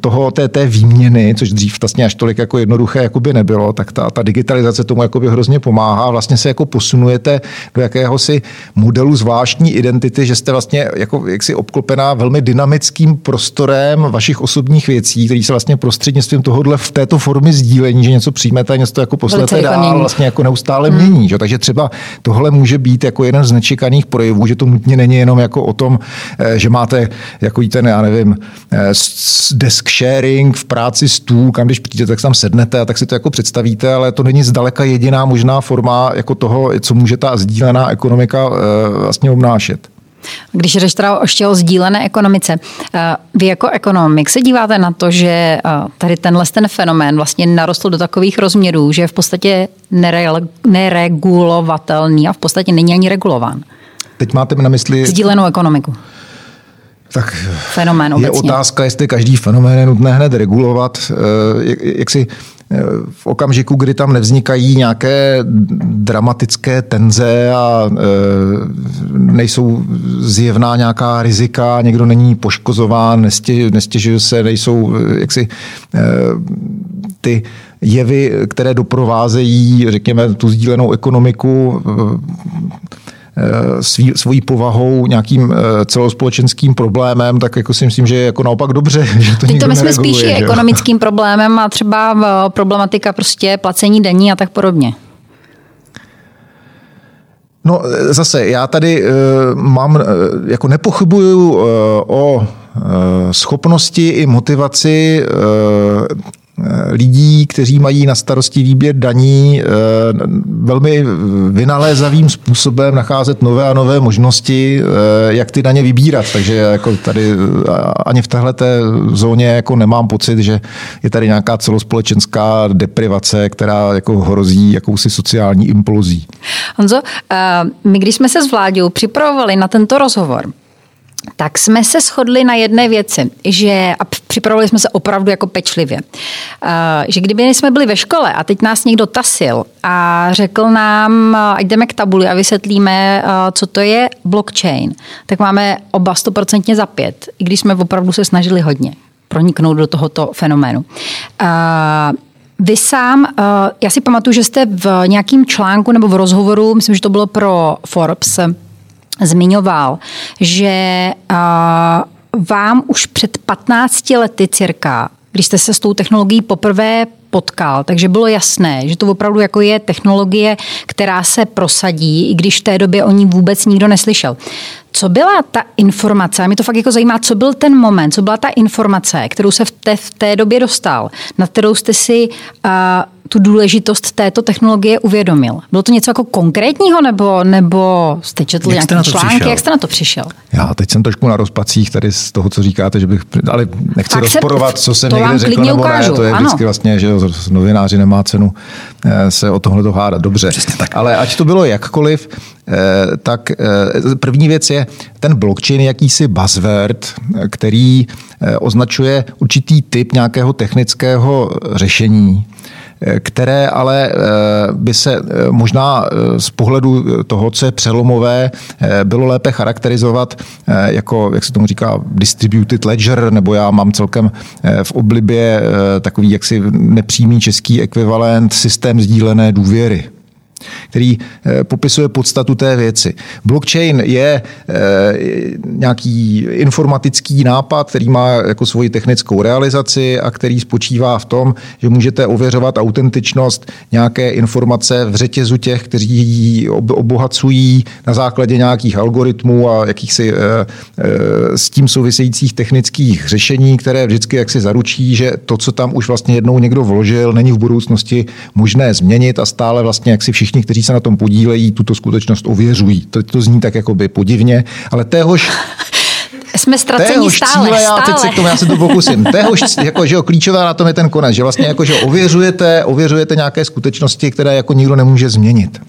toho, té, té výměny, což dřív vlastně až tolik jako jednoduché jako by nebylo, tak ta, ta digitalizace tomu jako by hrozně pomáhá. Vlastně se jako posunujete do jakéhosi modelu zvláštní identity, že jste vlastně jako jaksi obklopená velmi dynamickým prostorem vašich osobních věcí, který se vlastně prostřednictvím tohohle v této formy sdílení, že něco přijmete a něco jako poslete dál, vlastně jako neustále hmm. mění. Že? Takže třeba tohle může být jako jeden z nečekaných projevů, že to nutně není jenom jako o tom, eh, že máte jako ten, já nevím, eh, desk sharing v práci stůl, kam když přijdete, tak tam sednete a tak si to jako představíte, ale to není zdaleka jediná možná forma jako toho, co může ta sdílená ekonomika eh, vlastně obnášet. Když jdeš teda ještě o sdílené ekonomice, eh, vy jako ekonomik se díváte na to, že eh, tady tenhle ten fenomén vlastně narostl do takových rozměrů, že je v podstatě neregulovatelný a v podstatě není ani regulován. Teď máte na mysli... Sdílenou ekonomiku. Tak fenomén je otázka, jestli každý fenomén je nutné hned regulovat. Jak, jak si v okamžiku, kdy tam nevznikají nějaké dramatické tenze a e, nejsou zjevná nějaká rizika, někdo není poškozován, nestěžuje, se, nejsou e, jaksi e, ty jevy, které doprovázejí, řekněme, tu sdílenou ekonomiku, svý, svojí povahou nějakým eh, celospolečenským problémem, tak jako si myslím, že je jako naopak dobře, že to Teď to myslím spíš že? ekonomickým problémem a třeba eh, problematika prostě placení daní a tak podobně. No zase, já tady uh, mám, uh, jako nepochybuju uh, o uh, schopnosti i motivaci uh, Eh, lidí, kteří mají na starosti výběr daní, eh, velmi vynalézavým způsobem nacházet nové a nové možnosti, eh, jak ty daně vybírat. Takže jako tady ani v téhle zóně jako nemám pocit, že je tady nějaká celospolečenská deprivace, která jako hrozí jakousi sociální implozí. Honzo, my když jsme se s Vláďou připravovali na tento rozhovor, tak jsme se shodli na jedné věci, že a připravovali jsme se opravdu jako pečlivě, že kdyby jsme byli ve škole a teď nás někdo tasil a řekl nám, ať jdeme k tabuli a vysvětlíme, co to je blockchain, tak máme oba stoprocentně za pět, i když jsme opravdu se snažili hodně proniknout do tohoto fenoménu. Vy sám, já si pamatuju, že jste v nějakém článku nebo v rozhovoru, myslím, že to bylo pro Forbes, zmiňoval, že vám už před 15 lety cirka, když jste se s tou technologií poprvé potkal, takže bylo jasné, že to opravdu jako je technologie, která se prosadí, i když v té době o ní vůbec nikdo neslyšel. Co byla ta informace, a mě to fakt jako zajímá, co byl ten moment, co byla ta informace, kterou se v té, v té době dostal, na kterou jste si uh, tu důležitost této technologie uvědomil? Bylo to něco jako konkrétního, nebo, nebo jste četl jak nějaké články? Přišel? Jak jste na to přišel? Já teď jsem trošku na rozpacích tady z toho, co říkáte, že bych, ale nechci tak rozporovat, se, co jsem někde řekl, nebo ukážu. ne, to je ano. vždycky vlastně, že novináři nemá cenu eh, se o tohle dohádat. Dobře, tak. ale ať to bylo jakkoliv, eh, tak eh, první věc je ten blockchain jakýsi buzzword, který označuje určitý typ nějakého technického řešení, které ale eh, by se eh, možná eh, z pohledu toho, co je přelomové, bylo lépe charakterizovat jako, jak se tomu říká, distributed ledger, nebo já mám celkem v oblibě takový jaksi nepřímý český ekvivalent systém sdílené důvěry který eh, popisuje podstatu té věci. Blockchain je eh, nějaký informatický nápad, který má jako svoji technickou realizaci a který spočívá v tom, že můžete ověřovat autentičnost nějaké informace v řetězu těch, kteří ji obohacují na základě nějakých algoritmů a jakýchsi eh, s tím souvisejících technických řešení, které vždycky jaksi zaručí, že to, co tam už vlastně jednou někdo vložil, není v budoucnosti možné změnit a stále vlastně jak si všichni, kteří se na tom podílejí, tuto skutečnost ověřují. To, to zní tak jakoby podivně, ale téhož jsme ztraceni stále, cíle, já teď se k tomu, já se to pokusím. Téhož, jako, že jo, klíčové na tom je ten konec, že vlastně jako, že ověřujete, ověřujete nějaké skutečnosti, které jako nikdo nemůže změnit.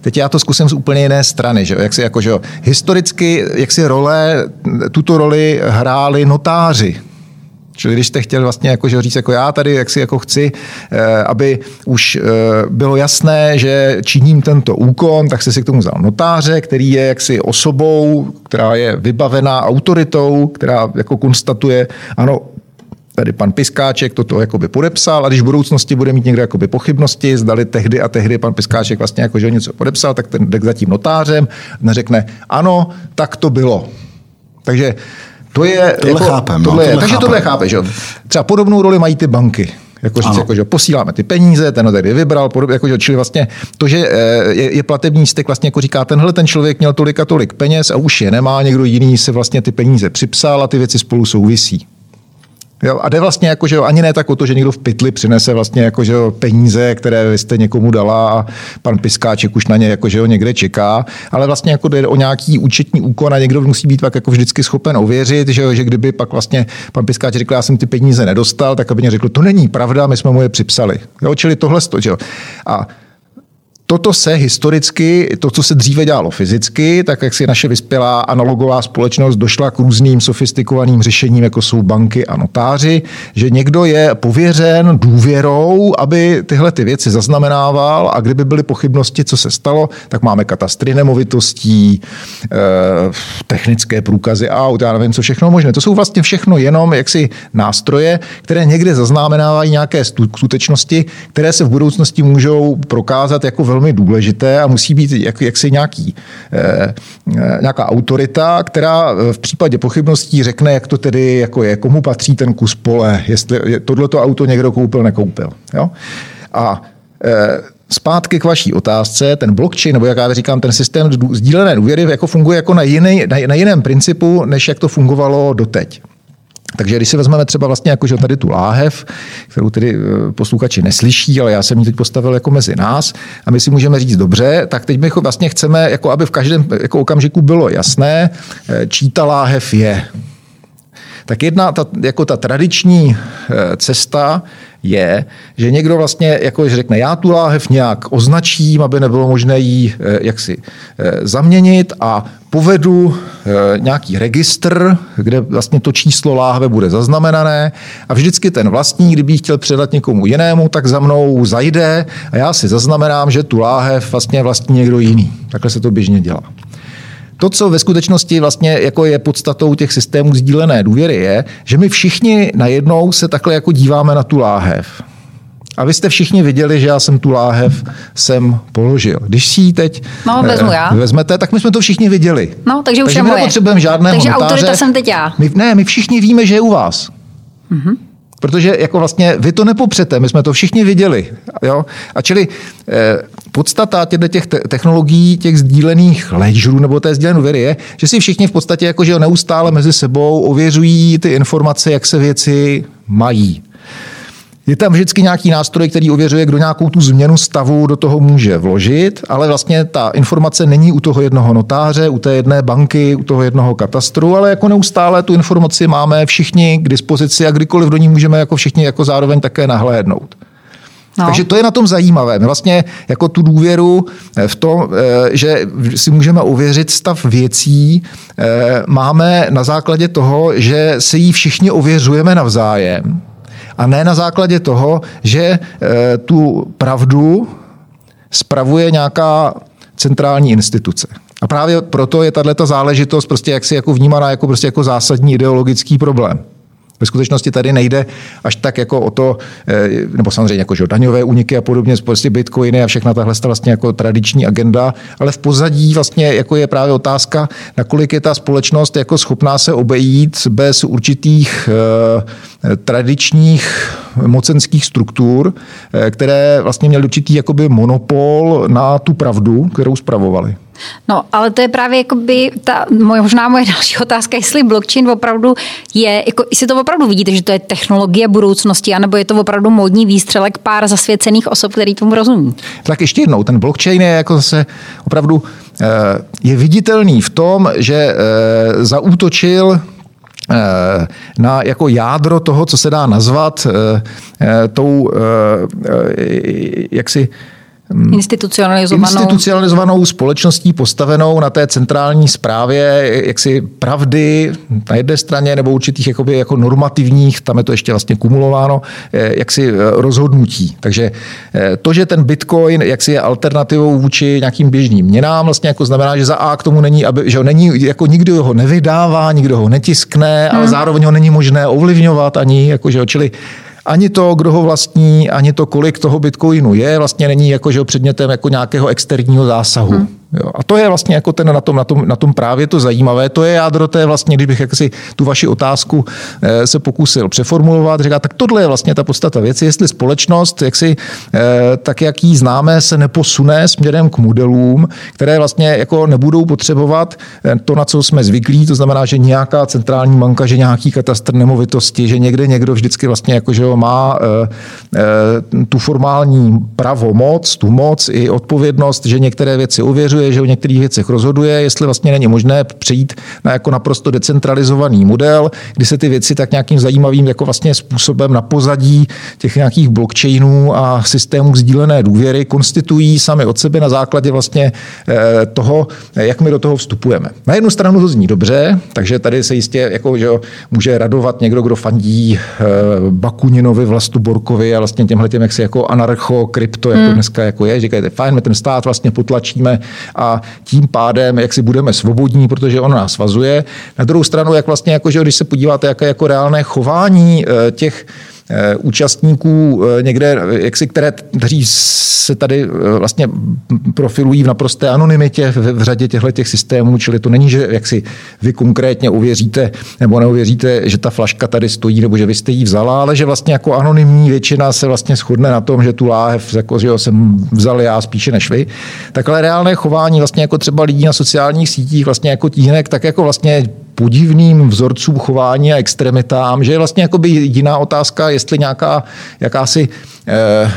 Teď já to zkusím z úplně jiné strany, že jak si, jako, že jo, historicky, jak si role, tuto roli hráli notáři, Čili když jste chtěl vlastně jako, že říct, jako já tady jak si jako chci, eh, aby už eh, bylo jasné, že činím tento úkon, tak jste si k tomu vzal notáře, který je jaksi osobou, která je vybavená autoritou, která jako konstatuje, ano, tady pan Piskáček toto jakoby podepsal a když v budoucnosti bude mít někdo jakoby pochybnosti, zdali tehdy a tehdy pan Piskáček vlastně jako, že něco podepsal, tak ten jde za tím notářem, neřekne, ano, tak to bylo. Takže to je... Tohle jako, chápem, no, tohle je, tohle takže chápem. tohle chápe, že jo. Třeba podobnou roli mají ty banky. Jako říct, Ano. jako, že posíláme ty peníze, ten ho tady vybral, podobně, jako, že, čili vlastně to, že eh, je, je platební styk, vlastně jako říká, tenhle ten člověk měl tolik a tolik peněz a už je nemá, někdo jiný se vlastně ty peníze připsal a ty věci spolu souvisí. Jo, a jde vlastně jako, že jo, ani ne tak o to, že někdo v pytli přinese vlastně jako, že jo, peníze, které vy jste někomu dala a pan Piskáček už na ně jako, že jo, někde čeká, ale vlastně jako jde o nějaký účetní úkon a někdo musí být pak jako vždycky schopen ověřit, že, jo, že kdyby pak vlastně pan Piskáček řekl, já jsem ty peníze nedostal, tak aby mě řekl, to není pravda, my jsme mu je připsali. Jo, čili tohle, sto- že jo. A Toto se historicky, to, co se dříve dělalo fyzicky, tak jak si naše vyspělá analogová společnost došla k různým sofistikovaným řešením, jako jsou banky a notáři, že někdo je pověřen důvěrou, aby tyhle ty věci zaznamenával a kdyby byly pochybnosti, co se stalo, tak máme katastry nemovitostí, eh, technické průkazy aut, já nevím, co všechno možné. To jsou vlastně všechno jenom jaksi nástroje, které někde zaznamenávají nějaké skutečnosti, které se v budoucnosti můžou prokázat jako velmi důležité a musí být jak, jaksi nějaký, eh, eh, nějaká autorita, která eh, v případě pochybností řekne, jak to tedy jako je, komu patří ten kus pole, jestli je- tohleto auto někdo koupil, nekoupil. Jo? A Zpátky k vaší otázce, ten blockchain, nebo jak já říkám, ten systém sdílené důvěry jako funguje jako na, jiný, na, na jiném principu, než jak to fungovalo doteď. Takže když si vezmeme třeba vlastně jako, že tady tu láhev, kterou tedy eh, posluchači neslyší, ale já jsem ji teď postavil jako mezi nás a my si můžeme říct dobře, tak teď my vlastně chceme, jako aby v každém jako okamžiku bylo jasné, eh, čí ta láhev je. Tak jedna ta, jako ta tradiční eh, cesta je, že někdo vlastně jako řekne, já tu láhev nějak označím, aby nebylo možné ji eh, jaksi eh, zaměnit a povedu nějaký registr, kde vlastně to číslo láhve bude zaznamenané a vždycky ten vlastník, kdyby chtěl předat někomu jinému, tak za mnou zajde a já si zaznamenám, že tu láhev vlastně vlastní někdo jiný. Takhle se to běžně dělá. To, co ve skutečnosti vlastně jako je podstatou těch systémů sdílené důvěry, je, že my všichni najednou se takhle jako díváme na tu láhev. A vy jste všichni viděli, že já jsem tu láhev sem položil. Když si ji teď No, vezmu eh, já. vezmete, tak my jsme to všichni viděli. No, takže už takže je my moje. nepotřebujeme žádného Takže notáře. autorita jsem teď já. My, ne, my všichni víme, že je u vás. Protože jako vlastně vy to nepopřete, my jsme to všichni viděli. Jo? A čili eh, podstata těch te- technologií, těch sdílených ledgerů nebo té sdílené věry je, že si všichni v podstatě jako, že jo, neustále mezi sebou ověřují ty informace, jak se věci mají. Je tam vždycky nějaký nástroj, který ověřuje, kdo nějakou tu změnu stavu do toho může vložit, ale vlastně ta informace není u toho jednoho notáře, u té jedné banky, u toho jednoho katastru, ale jako neustále tu informaci máme všichni k dispozici a kdykoliv do ní můžeme jako všichni jako zároveň také nahlédnout. No. Takže to je na tom zajímavé. My vlastně jako tu důvěru eh, v tom, eh, že si můžeme ověřit stav věcí, eh, máme na základě toho, že se jí všichni ověřujeme navzájem. A ne na základě toho, že eh, tu pravdu spravuje nějaká centrální instituce. A právě proto je tato záležitost prostě jaksi jako vnímaná jako, prostě jako zásadní ideologický problém. Ve skutečnosti tady nejde až tak jako o to, eh, nebo samozřejmě jako že daňové úniky a podobně, prostě bitcoiny a všechna tahle ta vlastně jako tradiční agenda, ale v pozadí vlastně jako je právě otázka, nakolik je ta společnost jako schopná se obejít bez určitých eh, tradičních mocenských struktur, eh, které vlastně měly určitý jakoby monopol na tu pravdu, kterou spravovali. No, ale to je právě jakoby ta možná moje další otázka, jestli blockchain opravdu je, jako, jestli to opravdu vidíte, že to je technologie budoucnosti, anebo je to opravdu módní výstřelek pár zasvěcených osob, který tomu rozumí. Tak ještě jednou, ten blockchain je jako zase opravdu eh, je viditelný v tom, že eh, zaútočil eh, na jako jádro toho, co se dá nazvat tou jaksi Institucionalizovanou. institucionalizovanou společností postavenou na té centrální správě jaksi pravdy na jedné straně nebo určitých jakoby, jako normativních, tam je to ještě vlastně kumulováno, jaksi rozhodnutí. Takže to, že ten bitcoin jaksi je alternativou vůči nějakým běžným měnám, vlastně jako znamená, že za A k tomu není, aby, že ho není, jako nikdo ho nevydává, nikdo ho netiskne, hmm. ale zároveň ho není možné ovlivňovat ani, jako, že, čili ani to, kdo ho vlastní, ani to, kolik toho bitcoinu je, vlastně není jako, že předmětem jako nějakého externího zásahu. Hmm. Jo. A to je vlastně jako ten na tom, na, tom, na tom právě to zajímavé. To je jádro té vlastně, kdybych jak si tu vaši otázku eh, se pokusil přeformulovat, říká, tak tohle je vlastně ta podstata věci, jestli společnost, jak si, eh, tak jak ji známe, se neposune směrem k modelům, které vlastně jako nebudou potřebovat eh, to, na co jsme zvyklí, to znamená, že nějaká centrální banka, že nějaký katastr nemovitosti, že někde někdo vždycky vlastně jako, že má tu formální pravomoc, tu moc i odpovědnost, že některé věci uvěřuje, že o některých věcech rozhoduje, jestli vlastně není možné přejít na jako naprosto decentralizovaný model, kdy se ty věci tak nějakým zajímavým jako vlastně způsobem na pozadí těch nějakých blockchainů a systémů sdílené důvěry konstituují sami od sebe na základě vlastně eh, toho, jak my do toho vstupujeme. Na jednu stranu to zní dobře, takže tady se jistě jako, že může radovat někdo, kdo fandí eh, Bakuninovi, Vlastu Borkovi a vlastně těmhle těm, jak si jako anarcho, krypto, jak to hmm. dneska jako je, říkají, fajn, my ten stát vlastně potlačíme a tím pádem, jak si budeme svobodní, protože on nás svazuje. Na druhou stranu, jak vlastně, jako, že když se podíváte, jaké jako reálné chování eh, těch účastníků eh, někde, jak si, které, kteří se tady eh, vlastně profilují v naprosté anonymitě v, v řadě těchto těch systémů, čili to není, že jak si vy konkrétně uvěříte nebo neuvěříte, že ta flaška tady stojí nebo že vy jste ji vzala, ale že vlastně jako anonymní většina se vlastně shodne na tom, že tu láhev jako, že jo, jsem vzal já spíše než vy. Takhle reálné chování vlastně jako třeba lidí na sociálních sítích, vlastně jako tíhnek, tak jako vlastně podivným vzorcům chování a extremitám, že je vlastně jakoby jediná otázka, jestli nějaká jakási eh,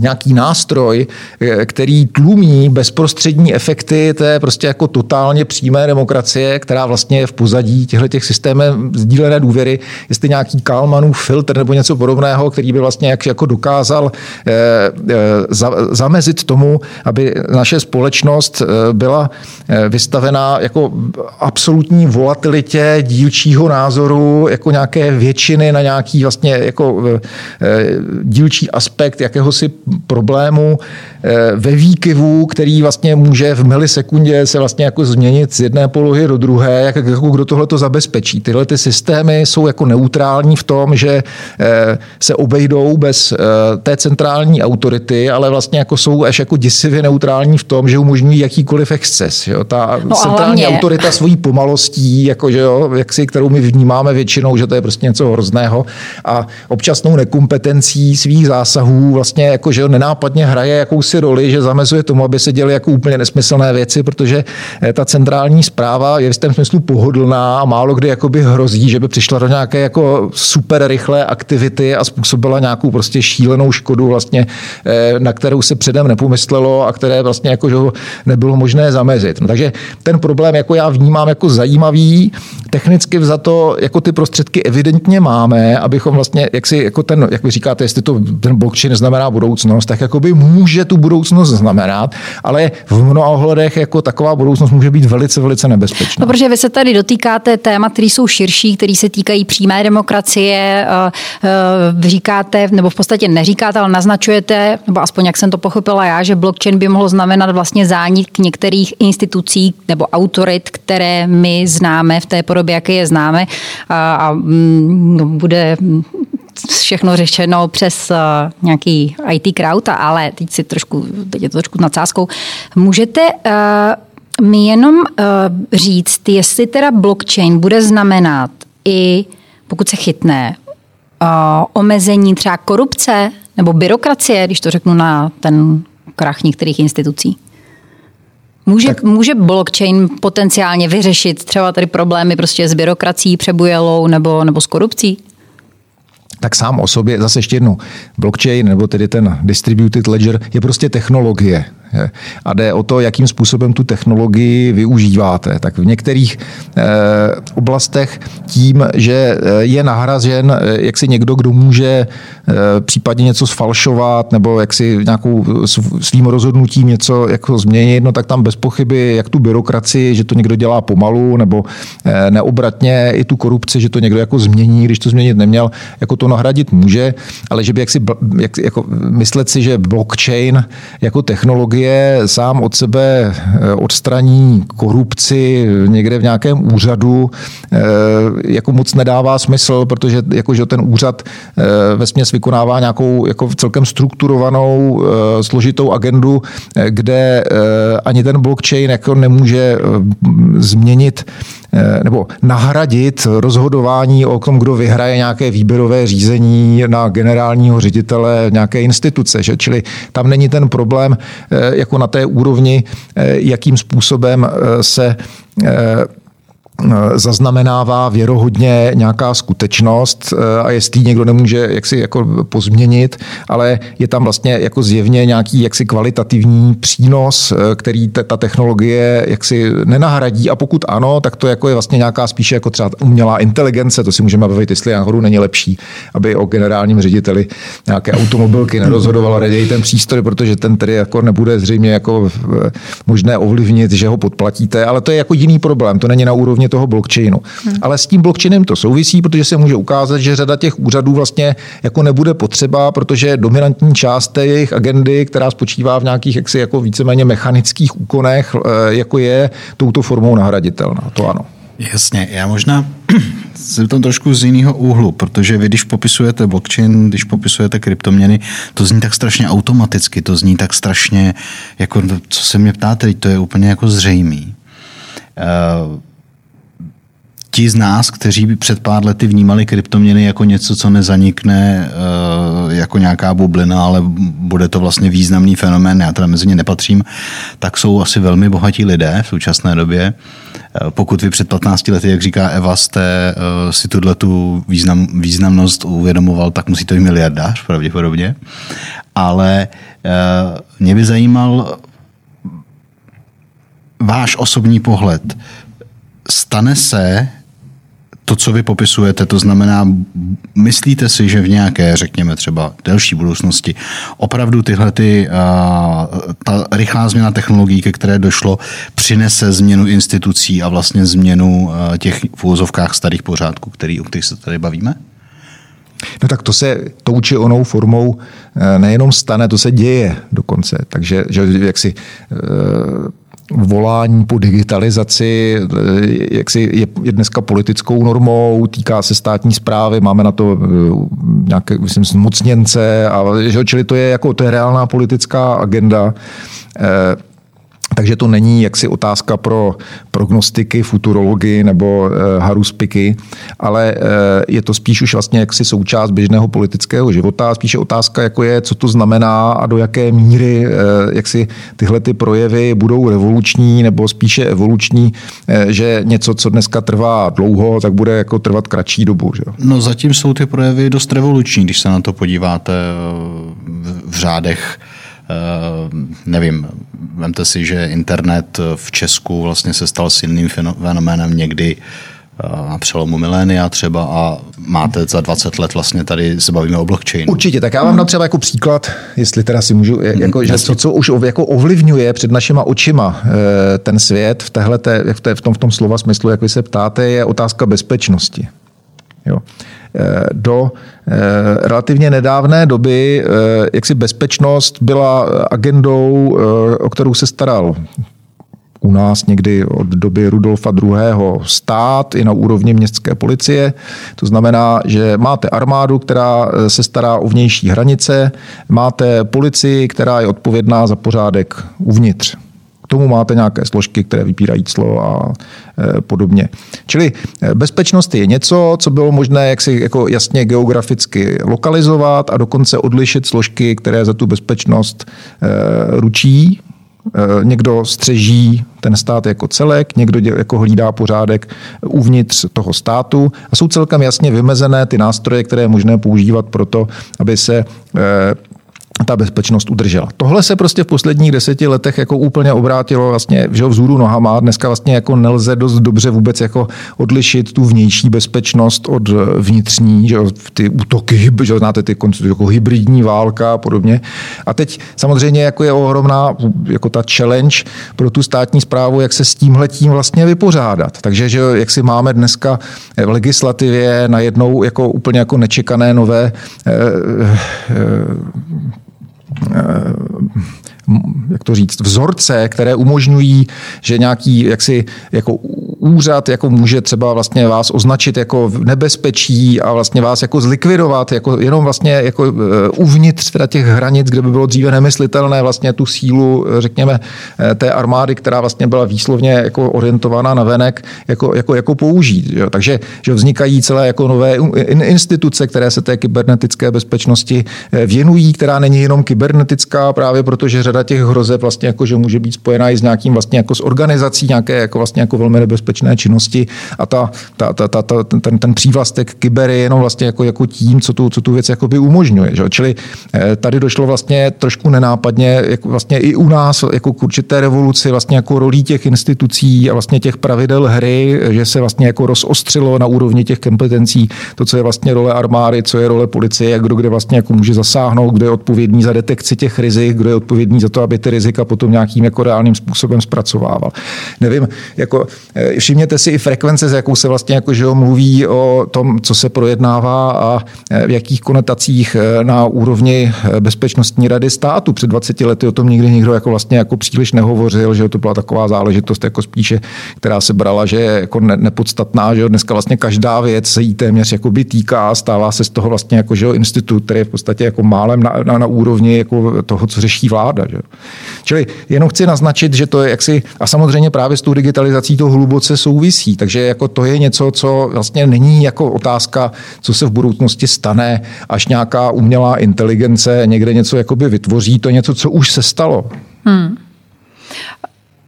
nějaký nástroj, eh, který tlumí bezprostřední efekty té prostě jako totálně přímé demokracie, která vlastně je v pozadí těchto těch systémů sdílené důvěry, jestli nějaký Kalmanův filtr nebo něco podobného, který by vlastně jak, jako dokázal eh, eh, za, zamezit tomu, aby naše společnost eh, byla vystavená jako absolutní volatilitě dílčího názoru, jako nějaké většiny na nějaký vlastně jako eh, dílčí aspekt jakéhosi problému eh, ve výkyvu, který vlastně může v milisekundě se vlastně jako změnit z jedné polohy do druhé, jak, jako kdo tohle to zabezpečí. Tyhle ty systémy jsou jako neutrální v tom, že eh, se obejdou bez eh, té centrální autority, ale vlastně jako jsou až jako děsivě neutrální v tom, že umožňují jakýkoliv exces. Jo? Ta no centrální hlavně... autorita svojí pomalostí, jako, že jo, jak si, kterou my vnímáme většinou, že to je prostě něco hrozného a občasnou nekompetencí svých zásahů vlastně jako že nenápadně hraje jakousi roli, že zamezuje tomu, aby se děly jako úplně nesmyslné věci, protože eh, ta centrální zpráva je v tom smyslu pohodlná a málo kdy jakoby hrozí, že by přišla do nějaké jako super rychlé aktivity a způsobila nějakou prostě šílenou škodu vlastně, eh, na kterou se předem nepomyslelo a které vlastně jako, že nebylo možné zamezit. No, takže ten problém jako já vnímám jako zajímavý, technicky za to jako ty prostředky evidentně máme, abychom vlastně, jak si jako ten, jak vy říkáte, jestli to ten blockchain znamená budoucnost, budoucnost, tak jakoby může tu budoucnost znamenat, ale v mnoha ohledech jako taková budoucnost může být velice, velice nebezpečná. No, protože vy se tady dotýkáte témat, které jsou širší, které se týkají přímé demokracie. Říkáte, nebo v podstatě neříkáte, ale naznačujete, nebo aspoň jak jsem to pochopila já, že blockchain by mohlo znamenat vlastně zánik některých institucí nebo autorit, které my známe v té podobě, jaké je známe a, a mm, bude všechno řešeno přes uh, nějaký IT crowd, ale teď si trošku, teď je to trošku nadsázkou. Můžete uh, mi jenom uh, říct, jestli teda blockchain bude znamenat i, pokud se chytne, uh, omezení třeba korupce nebo byrokracie, když to řeknu na ten krach některých institucí? Může, tak. může blockchain potenciálně vyřešit třeba tady problémy prostě s byrokracií přebujelou nebo, nebo s korupcí? Tak sám o sobě, zase ještě jednou, blockchain nebo tedy ten distributed ledger je prostě technologie. A jde o to, jakým způsobem tu technologii využíváte. Tak v některých eh, oblastech tím, že eh, je nahrazen eh, jak si někdo, kdo může případně něco sfalšovat nebo jak si nějakou svým rozhodnutím něco jako změnit, no tak tam bez pochyby jak tu byrokracii, že to někdo dělá pomalu nebo neobratně i tu korupci, že to někdo jako změní, když to změnit neměl, jako to nahradit může, ale že by jak si, jak, jako myslet si, že blockchain jako technologie technologie sám od sebe odstraní korupci někde v nějakém úřadu, jako moc nedává smysl, protože jakože ten úřad ve směs vykonává nějakou jako celkem strukturovanou, složitou agendu, kde ani ten blockchain jako nemůže změnit Eh, nebo nahradit rozhodování o tom, kdo vyhraje nějaké výběrové řízení na generálního ředitele nějaké instituce. Že? Čili tam není ten problém eh, jako na té úrovni, eh, jakým způsobem se zaznamenává věrohodně nějaká skutečnost a jestli někdo nemůže jaksi jako pozměnit, ale je tam vlastně jako zjevně nějaký jaksi kvalitativní přínos, který ta technologie jaksi nenahradí. A pokud ano, tak to jako je vlastně nějaká spíše jako třeba umělá inteligence, to si můžeme bavit, jestli náhodou není lepší, aby o generálním řediteli nějaké automobilky nerozhodovala raději ten přístroj, protože ten tedy jako nebude zřejmě jako možné ovlivnit, že ho podplatíte, ale to je jako jiný problém, to není na úrovni toho blockchainu. Hmm. Ale s tím blockchainem to souvisí, protože se může ukázat, že řada těch úřadů vlastně jako nebude potřeba, protože dominantní část té jejich agendy, která spočívá v nějakých jaksi jako víceméně mechanických úkonech, eh, jako je touto formou nahraditelná. To ano. Jasně, já možná jsem tam trošku z jiného úhlu, protože vy, když popisujete blockchain, když popisujete kryptoměny, to zní tak strašně automaticky, to zní tak strašně, jako co se mě ptáte, to je úplně jako zřejmý. Uh, ti z nás, kteří by před pár lety vnímali kryptoměny jako něco, co nezanikne eh, jako nějaká bublina, ale bude to vlastně významný fenomén, já teda mezi ně nepatřím, tak jsou asi velmi bohatí lidé v současné době. Eh, pokud vy před 15 lety, jak říká Eva, jste eh, si tuhle tu význam, významnost uvědomoval, tak musí to být miliardář pravděpodobně. Ale mě by zajímal váš osobní pohled. Stane se to, co vy popisujete, to znamená, myslíte si, že v nějaké, řekněme třeba delší budoucnosti, opravdu tyhle ty, ta rychlá změna technologií, ke které došlo, přinese změnu institucí a vlastně změnu těch v starých pořádků, který, o kterých se tady bavíme? No tak to se tou či onou formou e, nejenom stane, to se děje dokonce. Takže že jak si e, volání po digitalizaci eh, jak si je, je dneska politickou normou, týká se státní zprávy, máme na to eh, nějaké, myslím, zmocněnce, a, že, čili to je, jako, to je reálná politická agenda. Eh, takže to není jaksi otázka pro prognostiky, futurology nebo e, haruspiky, ale e, je to spíš už vlastně jaksi součást běžného politického života. Spíše otázka, jako je, co to znamená a do jaké míry e, jak si tyhle ty projevy budou revoluční nebo spíše evoluční, e, že něco, co dneska trvá dlouho, tak bude jako trvat kratší dobu. Že? No zatím jsou ty projevy dost revoluční, když se na to podíváte v řádech nevím, vemte si, že internet v Česku vlastně se stal silným fenoménem někdy eh, na přelomu milénia třeba a máte za 20 let vlastně tady se bavíme o blockchainu. Určitě, tak já vám dám třeba jako příklad, jestli teda si můžu, jako, že to, co už jako ovlivňuje před našima očima eh, ten svět v, téhle, v, tom, v tom slova smyslu, jak vy se ptáte, je otázka bezpečnosti. Jo. Eh, do eh, relativně nedávné doby eh, jaksi bezpečnost byla agendou, o kterou se staral u nás někdy od doby Rudolfa II. stát i na úrovni městské policie. To znamená, že máte armádu, která se stará o vnější hranice, máte policii, která je odpovědná za pořádek uvnitř tomu máte nějaké složky, které vypírají clo a e, podobně. Čili e, bezpečnost je něco, co bylo možné jaksi jako jasně geograficky lokalizovat a dokonce odlišit složky, které za tu bezpečnost e, ručí. Někdo střeží ten stát jako celek, někdo jako hlídá pořádek uvnitř toho státu a jsou celkem jasně vymezené ty nástroje, které je možné používat pro to, aby se ta bezpečnost udržela. Tohle se prostě v posledních deseti letech jako úplně obrátilo vlastně že vzhůru nohama. Dneska vlastně jako nelze dost dobře vůbec jako odlišit tu vnější bezpečnost od vnitřní, že ty útoky, že znáte ty jako hybridní válka a podobně. A teď samozřejmě jako je ohromná jako ta challenge pro tu státní zprávu, jak se s tímhletím vlastně vypořádat. Takže že jak si máme dneska v legislativě najednou jako úplně jako nečekané nové eh, eh, 呃 jak to říct, vzorce, které umožňují, že nějaký jaksi, jako úřad jako může třeba vlastně vás označit jako nebezpečí a vlastně vás jako zlikvidovat, jako jenom vlastně jako uh, uvnitř teda těch hranic, kde by bylo dříve nemyslitelné vlastně tu sílu, řekněme, eh, té armády, která vlastně byla výslovně jako orientovaná na venek, jako, jako, jako použít. Jo. Takže že vznikají celé jako nové instituce, které se té kybernetické bezpečnosti eh, věnují, která není jenom kybernetická, právě protože řada těch hrozeb vlastně jako, že může být spojená i s nějakým vlastně jako s organizací nějaké jako vlastně jako velmi nebezpečné činnosti a ta, ta, ta, ta, ta ten, ten přívlastek kyber je jenom vlastně jako, jako tím, co tu, co tu věc jako by umožňuje. Že? Čili eh, tady došlo vlastně trošku nenápadně jako vlastně i u nás jako k určité revoluci vlastně jako rolí těch institucí a vlastně těch pravidel hry, že se vlastně jako rozostřilo na úrovni těch kompetencí to, co je vlastně role armády, co je role policie, kdo kde vlastně jako může zasáhnout, kdo je odpovědný za detekci těch rizik, kdo je odpovědný za to, aby ty rizika potom nějakým jako reálným způsobem zpracovával. Nevím, jako eh, všimněte si i frekvence, z jakou se vlastně jako, že mluví o tom, co se projednává a eh, v jakých konotacích eh, na úrovni bezpečnostní rady státu. Před 20 lety o tom nikdy nikdo jako vlastně jako příliš nehovořil, že to byla taková záležitost jako spíše, která se brala, že je jako nepodstatná, že dneska vlastně každá věc se jí téměř jako by týká, stává se z toho vlastně jako že institut, který je v podstatě jako málem na, na, na úrovni jako toho, co řeší vláda. Že? Čili jenom chci naznačit, že to je jaksi, a samozřejmě právě s tou digitalizací to hluboce souvisí, takže jako to je něco, co vlastně není jako otázka, co se v budoucnosti stane, až nějaká umělá inteligence někde něco jakoby vytvoří, to je něco, co už se stalo. Hmm.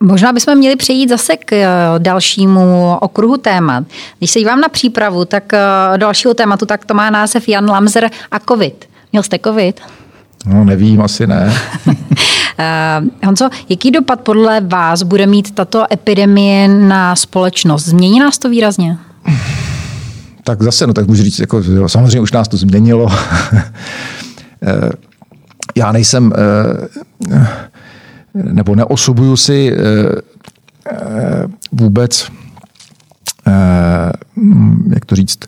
Možná bychom měli přejít zase k eh, dalšímu okruhu témat. Když se dívám na přípravu, tak eh, dalšího tématu, tak to má název Jan Lamzer a COVID. Měl jste COVID? No, nevím, asi ne. uh, Honzo, jaký dopad podle vás bude mít tato epidemie na společnost? Změní nás to výrazně? Tak zase, no tak můžu říct, jako, jo, samozřejmě už nás to změnilo. Já nejsem nebo neosobuju si eh, eh, vůbec, eh, jak to říct,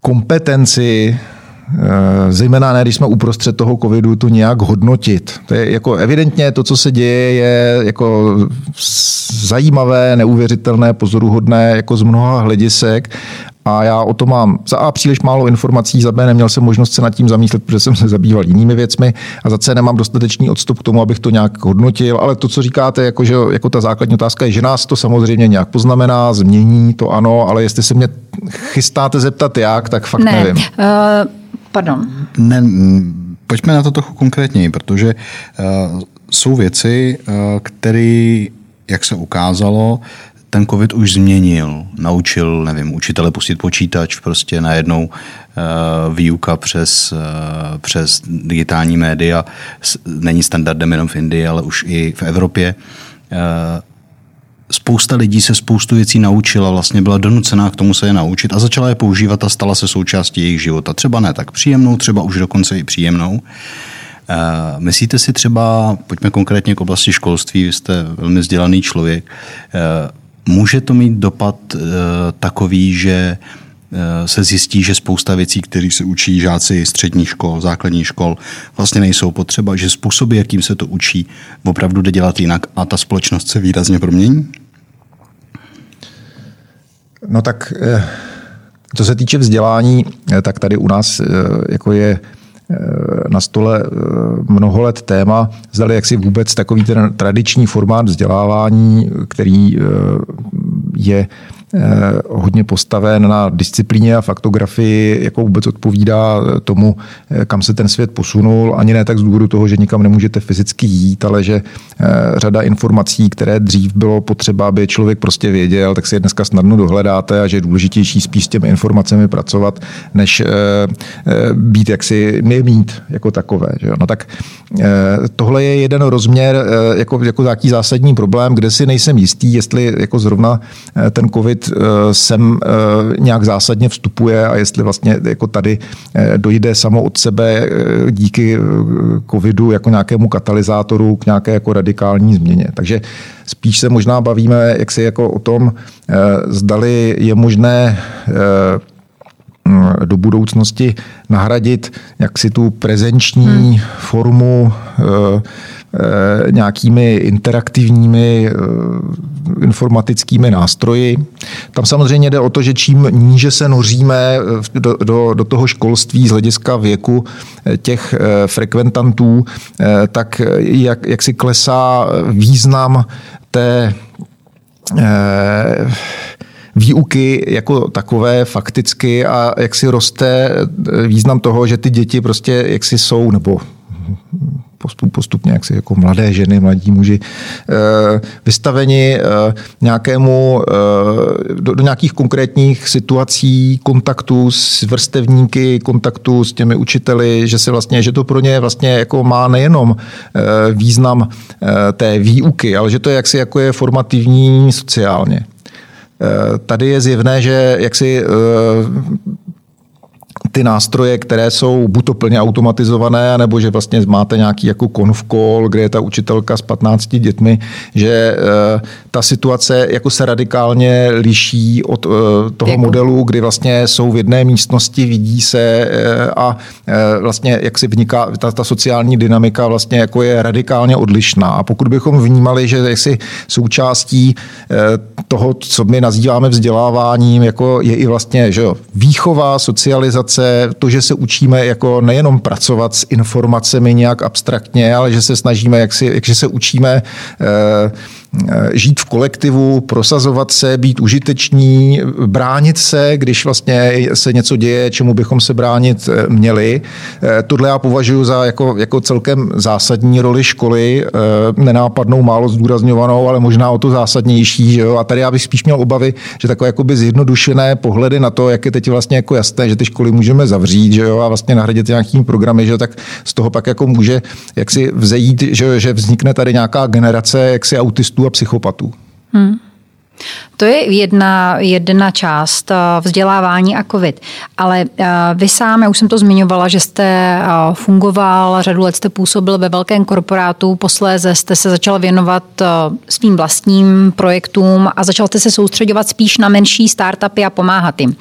kompetenci, zejména ne, když jsme uprostřed toho covidu, to nějak hodnotit. To je jako evidentně to, co se děje, je jako zajímavé, neuvěřitelné, pozoruhodné jako z mnoha hledisek a já o tom mám za A příliš málo informací, za B neměl jsem možnost se nad tím zamýšlet, protože jsem se zabýval jinými věcmi a za C nemám dostatečný odstup k tomu, abych to nějak hodnotil, ale to, co říkáte, jako, že, jako ta základní otázka je, že nás to samozřejmě nějak poznamená, změní, to ano, ale jestli se mě chystáte zeptat jak, tak fakt ne. nevím. Uh, pardon. Ne, pojďme na to trochu konkrétněji, protože uh, jsou věci, uh, které, jak se ukázalo, ten covid už změnil. Naučil, nevím, učitele pustit počítač, prostě najednou uh, výuka přes, uh, přes digitální média není standardem jenom v Indii, ale už i v Evropě. Uh, spousta lidí se spoustu věcí naučila, vlastně byla donucená k tomu se je naučit a začala je používat a stala se součástí jejich života. Třeba ne tak příjemnou, třeba už dokonce i příjemnou. Uh, myslíte si třeba, pojďme konkrétně k oblasti školství, vy jste velmi vzdělaný člověk, uh, Může to mít dopad e, takový, že se zjistí, že spousta věcí, které se učí žáci středních škol, základních škol, vlastně nejsou potřeba, že způsoby, jakým se to učí, opravdu jde dělat jinak a ta společnost se výrazně promění? No tak, eh, co se týče vzdělání, tak tady u nás jako je na stole mnoho let téma, zdali jak si vůbec takový ten tradiční formát vzdělávání, který je Eh, hodně postaven na disciplíně a faktografii, jako vůbec odpovídá tomu, eh, kam se ten svět posunul. Ani ne tak z důvodu toho, že nikam nemůžete fyzicky jít, ale že eh, řada informací, které dřív bylo potřeba, aby člověk prostě věděl, tak si je dneska snadno dohledáte a že je důležitější spíš s těmi informacemi pracovat, než být jaksi mít jako takové. Že jo? No tak tohle je jeden rozměr jako, jako nějaký zásadní problém, kde si nejsem jistý, jestli jako zrovna ten COVID Eh, sem eh, nějak zásadně vstupuje a jestli vlastně jako tady eh, dojde samo od sebe díky covidu jako nějakému katalyzátoru k nějaké jako radikální změně. Takže spíš se možná bavíme jak si jako o tom, zdali je možné do budoucnosti nahradit jaksi tu prezenční hmm. formu nějakými interaktivními eh, informatickými nástroji. Tam samozřejmě jde o to, že čím níže se noříme eh, do, do, do toho školství z hlediska věku těch frekventantů, tak jak, jak si klesá význam té výuky jako takové fakticky a jak si roste význam toho, že ty děti prostě jak si jsou, nebo postup, postupně jak si jako mladé ženy, mladí muži, eh, vystaveni eh, nějakému, eh, do, do nějakých konkrétních situací, kontaktu s vrstevníky, kontaktu s těmi učiteli, že se vlastně, že to pro ně vlastně jako má nejenom význam té výuky, ale že to je jaksi jako je formativní sociálně. Tady je zjevné, že jaksi ty nástroje, které jsou buď to plně automatizované, nebo že vlastně máte nějaký jako konf call, kde je ta učitelka s 15 dětmi, že eh, ta situace jako se radikálně liší od eh, toho jako? modelu, kdy vlastně jsou v jedné místnosti, vidí se eh, a vlastně jak si vniká, ta, ta sociální dynamika vlastně jako je radikálně odlišná. A pokud bychom vnímali, že jaksi součástí toho, co my nazýváme vzděláváním, jako je i vlastně že jo, výchova, socializace, se, to, že se učíme jako nejenom pracovat s informacemi nějak abstraktně, ale že se snažíme, jak, si, jak že se učíme Eh, žít v kolektivu, prosazovat se, být užiteční, bránit se, když vlastně se něco děje, čemu bychom se bránit eh, měli. Eh, tohle já považuji za jako, jako celkem zásadní roli školy, nenápadnou, málo zdůrazňovanou, ale možná o to zásadnější. Že jo? A tady já bych spíš měl obavy, že takové jakoby zjednodušené pohledy na to, jak je teď vlastně jako jasné, že ty školy můžeme zavřít že jo? a vlastně nahradit nějakými programy, že jo? tak z toho pak jako může jaksi vzejít, že, že vznikne tady nějaká generace jaksi autistů a psychopatů. Hmm. To je jedna, jedna část eh, vzdělávání a COVID. Ale eh, vy sám, já už jsem to zmiňovala, že jste eh, fungoval, řadu let jste působil ve velkém korporátu, posléze jste se začal věnovat svým vlastním projektům a začal jste se soustředovat spíš na menší startupy a pomáhat jim.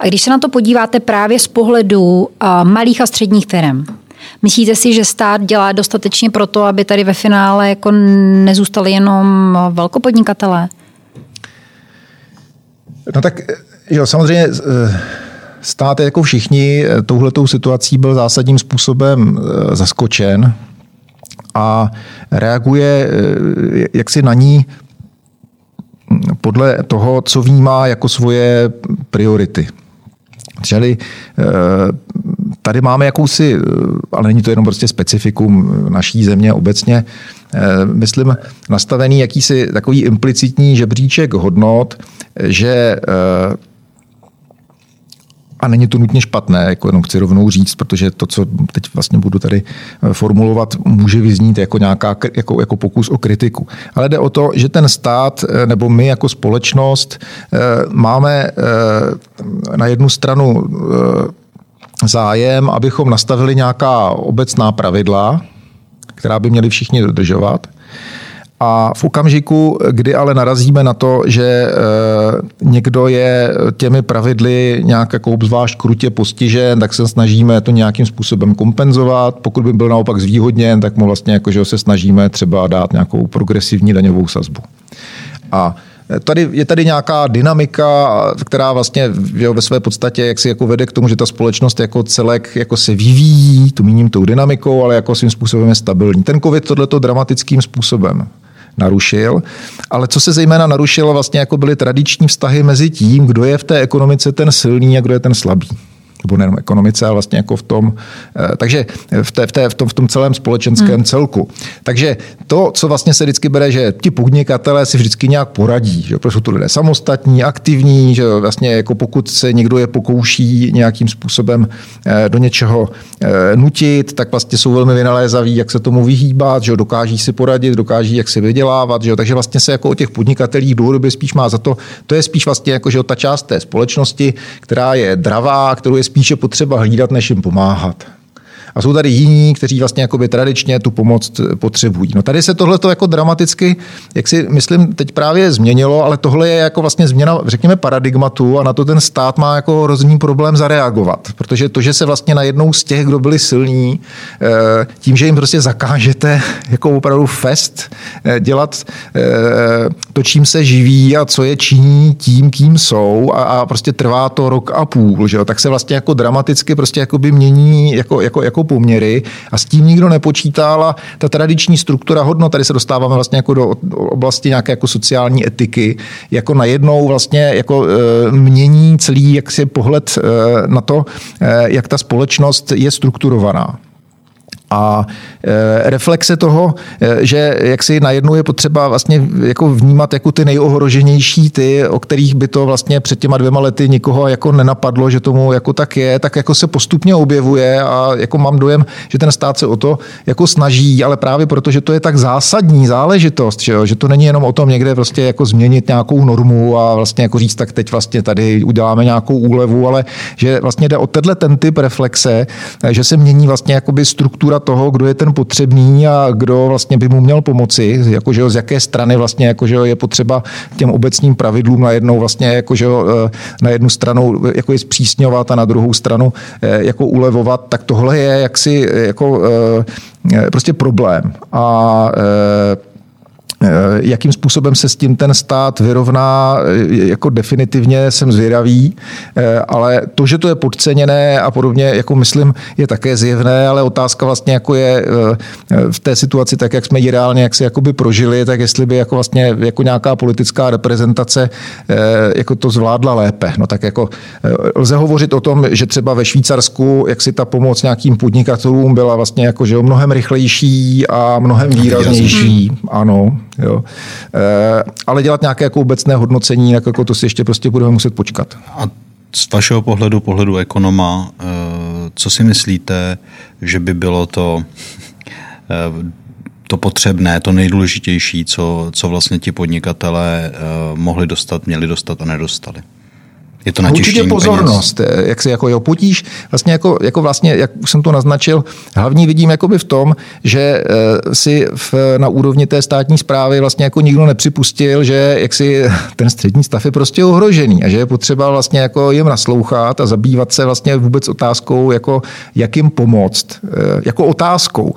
A když se na to podíváte právě z pohledu malých a středních firm, Myslíte si, že stát dělá dostatečně pro to, aby tady ve finále jako nezůstali jenom velkopodnikatelé? No tak jo, samozřejmě eh, stát jako všichni eh, touhletou situací byl zásadním způsobem eh, zaskočen a reaguje jaksi na ní podle toho, co vnímá jako svoje priority. Čili tady máme jakousi, ale není to jenom prostě specifikum naší země obecně, myslím, nastavený jakýsi takový implicitní žebříček hodnot, že a není to nutně špatné, jako jenom chci rovnou říct, protože to, co teď vlastně budu tady formulovat, může vyznít jako, nějaká, jako, jako pokus o kritiku. Ale jde o to, že ten stát nebo my jako společnost máme na jednu stranu zájem, abychom nastavili nějaká obecná pravidla, která by měli všichni dodržovat. A v okamžiku, kdy ale narazíme na to, že eh, někdo je těmi pravidly nějak jako obzvlášť krutě postižen, tak se snažíme to nějakým způsobem kompenzovat. Pokud by byl naopak zvýhodněn, tak mu vlastně jako, že se snažíme třeba dát nějakou progresivní daňovou sazbu. A Tady, je tady nějaká dynamika, která vlastně jo, ve své podstatě jak si jako vede k tomu, že ta společnost jako celek jako se vyvíjí, tu míním tou dynamikou, ale jako svým způsobem je stabilní. Ten COVID tohleto dramatickým způsobem narušil. Ale co se zejména narušilo, vlastně jako byly tradiční vztahy mezi tím, kdo je v té ekonomice ten silný a kdo je ten slabý nebo nejenom ekonomice, ale vlastně jako v tom, eh, takže v, té, v, té, v, tom, v tom celém společenském hmm. celku. Takže to, co vlastně se vždycky bere, že ti podnikatelé si vždycky nějak poradí, že protože jsou to lidé samostatní, aktivní, že vlastně jako pokud se někdo je pokouší nějakým způsobem eh, do něčeho eh, nutit, tak vlastně jsou velmi vynalézaví, jak se tomu vyhýbat, že dokáží si poradit, dokáží jak si vydělávat, že takže vlastně se jako o těch podnikatelích dlouhodobě spíš má za to, to je spíš vlastně jako, že ta část té společnosti, která je dravá, kterou je spíše potřeba hlídat, než jim pomáhat. A jsou tady jiní, kteří vlastně jakoby tradičně tu pomoc potřebují. No tady se tohle jako dramaticky, jak si myslím, teď právě změnilo, ale tohle je jako vlastně změna, řekněme, paradigmatu a na to ten stát má jako hrozný problém zareagovat. Protože to, že se vlastně najednou z těch, kdo byli silní, eh, tím, že jim prostě zakážete jako opravdu fest eh, dělat eh, to, čím se živí a co je činí tím, kým jsou a, a prostě trvá to rok a půl, že jo? tak se vlastně jako dramaticky prostě jako by mění jako, jako, jako poměry a s tím nikdo nepočítal a ta tradiční struktura hodnot, tady se dostáváme vlastně jako do oblasti nějaké jako sociální etiky, jako najednou vlastně jako e, mění celý jaksi pohled e, na to, e, jak ta společnost je strukturovaná. A e, reflexe toho, e, že jak si najednou je potřeba vlastně jako vnímat jako ty nejohroženější, ty, o kterých by to vlastně před těma dvěma lety nikoho jako nenapadlo, že tomu jako tak je, tak jako se postupně objevuje a jako mám dojem, že ten stát se o to jako snaží, ale právě proto, že to je tak zásadní záležitost, že, jo, že to není jenom o tom někde prostě jako změnit nějakou normu a vlastně jako říct, tak teď vlastně tady uděláme nějakou úlevu, ale že vlastně jde o tenhle ten typ reflexe, že se mění vlastně jakoby struktura toho, kdo je ten potřebný a kdo vlastně by mu měl pomoci, jakože z jaké strany vlastně jakože je potřeba těm obecním pravidlům najednou vlastně jakože eh, na jednu stranu jako je zpřísňovat a na druhou stranu eh, jako ulevovat, tak tohle je jaksi jako eh, prostě problém. A Eh, jakým způsobem se s tím ten stát vyrovná, eh, jako definitivně jsem zvědavý, eh, ale to, že to je podceněné a podobně, jako myslím, je také zjevné, ale otázka vlastně jako je v té situaci, tak jak jsme ji reálně jak si jakoby prožili, tak jestli by jako vlastně jako nějaká politická reprezentace jako to zvládla lépe. No tak jako lze hovořit o tom, že třeba ve Švýcarsku, jak si ta pomoc nějakým podnikatelům byla vlastně jako, že mnohem rychlejší a mnohem výraznější. Ano, Jo. E, ale dělat nějaké jako obecné hodnocení, tak jako to si ještě prostě budeme muset počkat. A z vašeho pohledu, pohledu ekonoma, e, co si myslíte, že by bylo to, e, to potřebné, to nejdůležitější, co, co vlastně ti podnikatelé mohli dostat, měli dostat a nedostali? Je to na Určitě pozornost, peněz. Eh, jak se jako jo, potíž, vlastně jako, jako vlastně, jak už jsem to naznačil, hlavní vidím jakoby v tom, že eh, si v, na úrovni té státní zprávy vlastně jako nikdo nepřipustil, že jak si ten střední stav je prostě ohrožený a že je potřeba vlastně jako jim naslouchat a zabývat se vlastně vůbec otázkou, jako jak jim pomoct, eh, jako otázkou.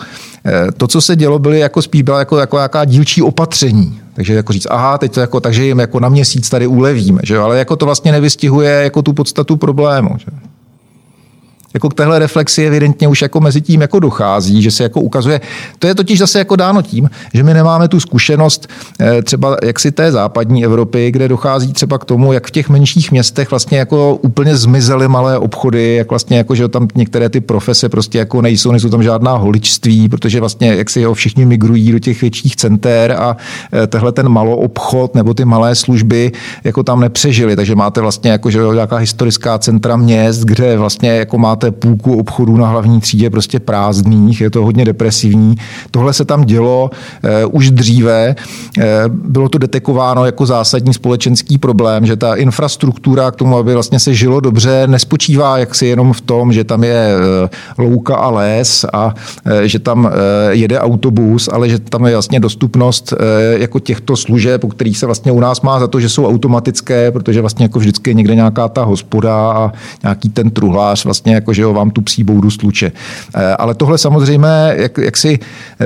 To, co se dělo, byly jako spíš byla jako, jako jaká dílčí opatření. Takže jako říct, aha, teď to jako, takže jim jako na měsíc tady ulevíme, že? ale jako to vlastně nevystihuje jako tu podstatu problému. Že? Jako k téhle reflexi evidentně už jako mezi tím jako dochází, že se jako ukazuje. To je totiž zase jako dáno tím, že my nemáme tu zkušenost eh, třeba jaksi té západní Evropy, kde dochází třeba k tomu, jak v těch menších městech vlastně jako úplně zmizely malé obchody, jak vlastně jako, že tam některé ty profese prostě jako nejsou, nejsou tam žádná holičství, protože vlastně jak si ho všichni migrují do těch větších center a eh, tehle ten malo obchod nebo ty malé služby jako tam nepřežili, takže máte vlastně jako, že nějaká historická centra měst, kde vlastně jako máte máte půlku obchodů na hlavní třídě prostě prázdných, je to hodně depresivní. Tohle se tam dělo eh, už dříve. Eh, bylo to detekováno jako zásadní společenský problém, že ta infrastruktura k tomu, aby vlastně se žilo dobře, nespočívá jaksi jenom v tom, že tam je eh, louka a les a že tam jede autobus, ale že tam je vlastně dostupnost jako těchto služeb, o kterých se vlastně u nás má za to, že jsou automatické, protože vlastně jako vždycky je někde nějaká ta hospoda a nějaký ten truhlář vlastně jako že jo, vám tu psí boudu stluče. Eh, ale tohle samozřejmě jak, jak si eh,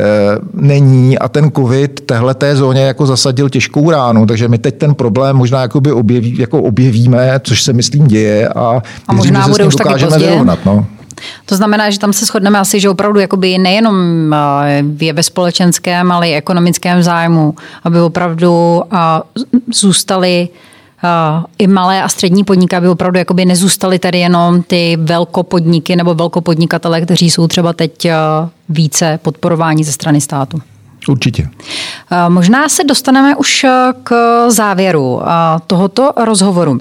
není a ten covid tehle té zóně jako zasadil těžkou ránu, takže my teď ten problém možná jakoby objeví, jako objevíme, což se myslím děje a, a možná bude už dokážeme vyrovnat. No. To znamená, že tam se shodneme asi, že opravdu jakoby nejenom eh, je ve společenském, ale i ekonomickém zájmu, aby opravdu zůstali i malé a střední podniky, aby opravdu jakoby nezůstaly tady jenom ty velkopodniky nebo velkopodnikatele, kteří jsou třeba teď více podporováni ze strany státu. Určitě. Možná se dostaneme už k závěru tohoto rozhovoru.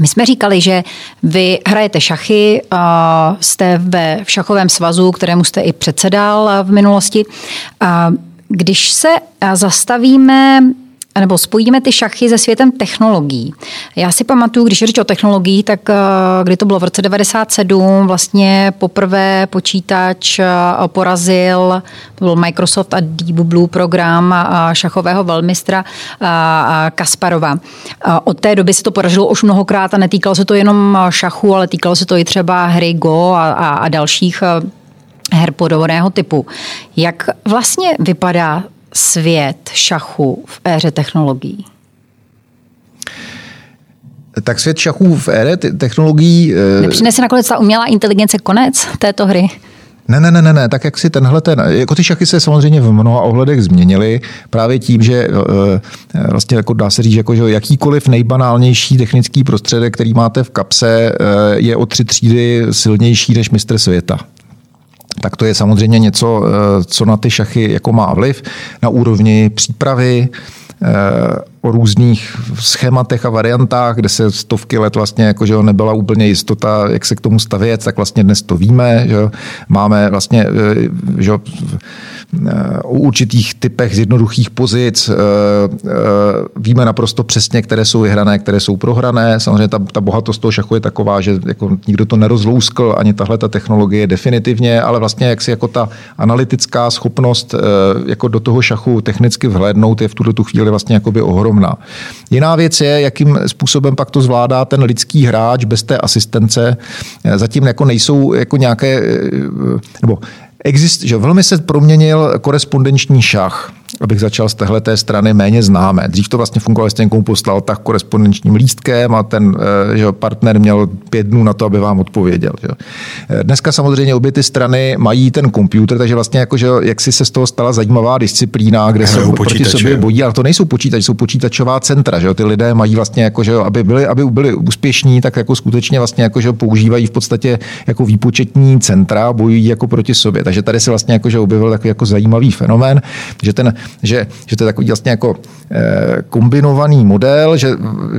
My jsme říkali, že vy hrajete šachy, jste ve šachovém svazu, kterému jste i předsedal v minulosti. Když se zastavíme nebo spojíme ty šachy se světem technologií. Já si pamatuju, když řeč o technologií, tak eh, kdy to bylo v roce 97, vlastně poprvé počítač eh, porazil, to byl Microsoft a Deep Blue program šachového velmistra Kasparova. Od té doby se to podařilo už mnohokrát a netýkalo se to jenom šachu, ale týkalo se to i třeba hry Go a, a, a dalších eh, her podobného typu. Jak vlastně vypadá svět šachu v éře technologií? Tak svět šachů v éře technologií... Eh, Nepřinese nakonec ta umělá inteligence konec této hry? Ne, ne, ne, ne, ne, tak jak si tenhle ten, jako ty šachy se samozřejmě v mnoha ohledech změnily právě tím, že e, vlastně jako dá se říct, jako, že jakýkoliv nejbanálnější technický prostředek, který máte v kapse, e, je o tři třídy silnější než mistr světa tak to je samozřejmě něco, co na ty šachy jako má vliv na úrovni přípravy, o různých schématech a variantách, kde se stovky let vlastně jako, že nebyla úplně jistota, jak se k tomu stavět, tak vlastně dnes to víme. Že máme vlastně eh, že o určitých typech jednoduchých pozic eh, eh, víme naprosto přesně, které jsou vyhrané, které jsou prohrané. Samozřejmě ta, ta bohatost toho šachu je taková, že jako nikdo to nerozlouskl, ani tahle ta technologie definitivně, ale vlastně jak si jako ta analytická schopnost jako do toho šachu technicky vhlédnout je v tuto tu chvíli vlastně jakoby ohromná. Jiná věc je, jakým způsobem pak to zvládá ten lidský hráč bez té asistence. Zatím jako nejsou jako nějaké, nebo exist, že velmi se proměnil korespondenční šach abych začal z téhle strany méně známé. Dřív to vlastně fungovalo, jestli někomu poslal tak korespondenčním lístkem a ten eh, že partner měl pět dnů na to, aby vám odpověděl. Že. Eh, dneska samozřejmě obě ty strany mají ten počítač, takže vlastně jako, že jak si se z toho stala zajímavá disciplína, kde se proti sobě bojí, ale to nejsou počítače, jsou počítačová centra. Že. Ty lidé mají vlastně, jako, že aby, byli, aby byli úspěšní, tak jako skutečně vlastně jako, že používají v podstatě jako výpočetní centra, bojují jako proti sobě. Takže tady se vlastně jako, že objevil takový jako zajímavý fenomén, že ten že, že to je takový vlastně jako eh, kombinovaný model, že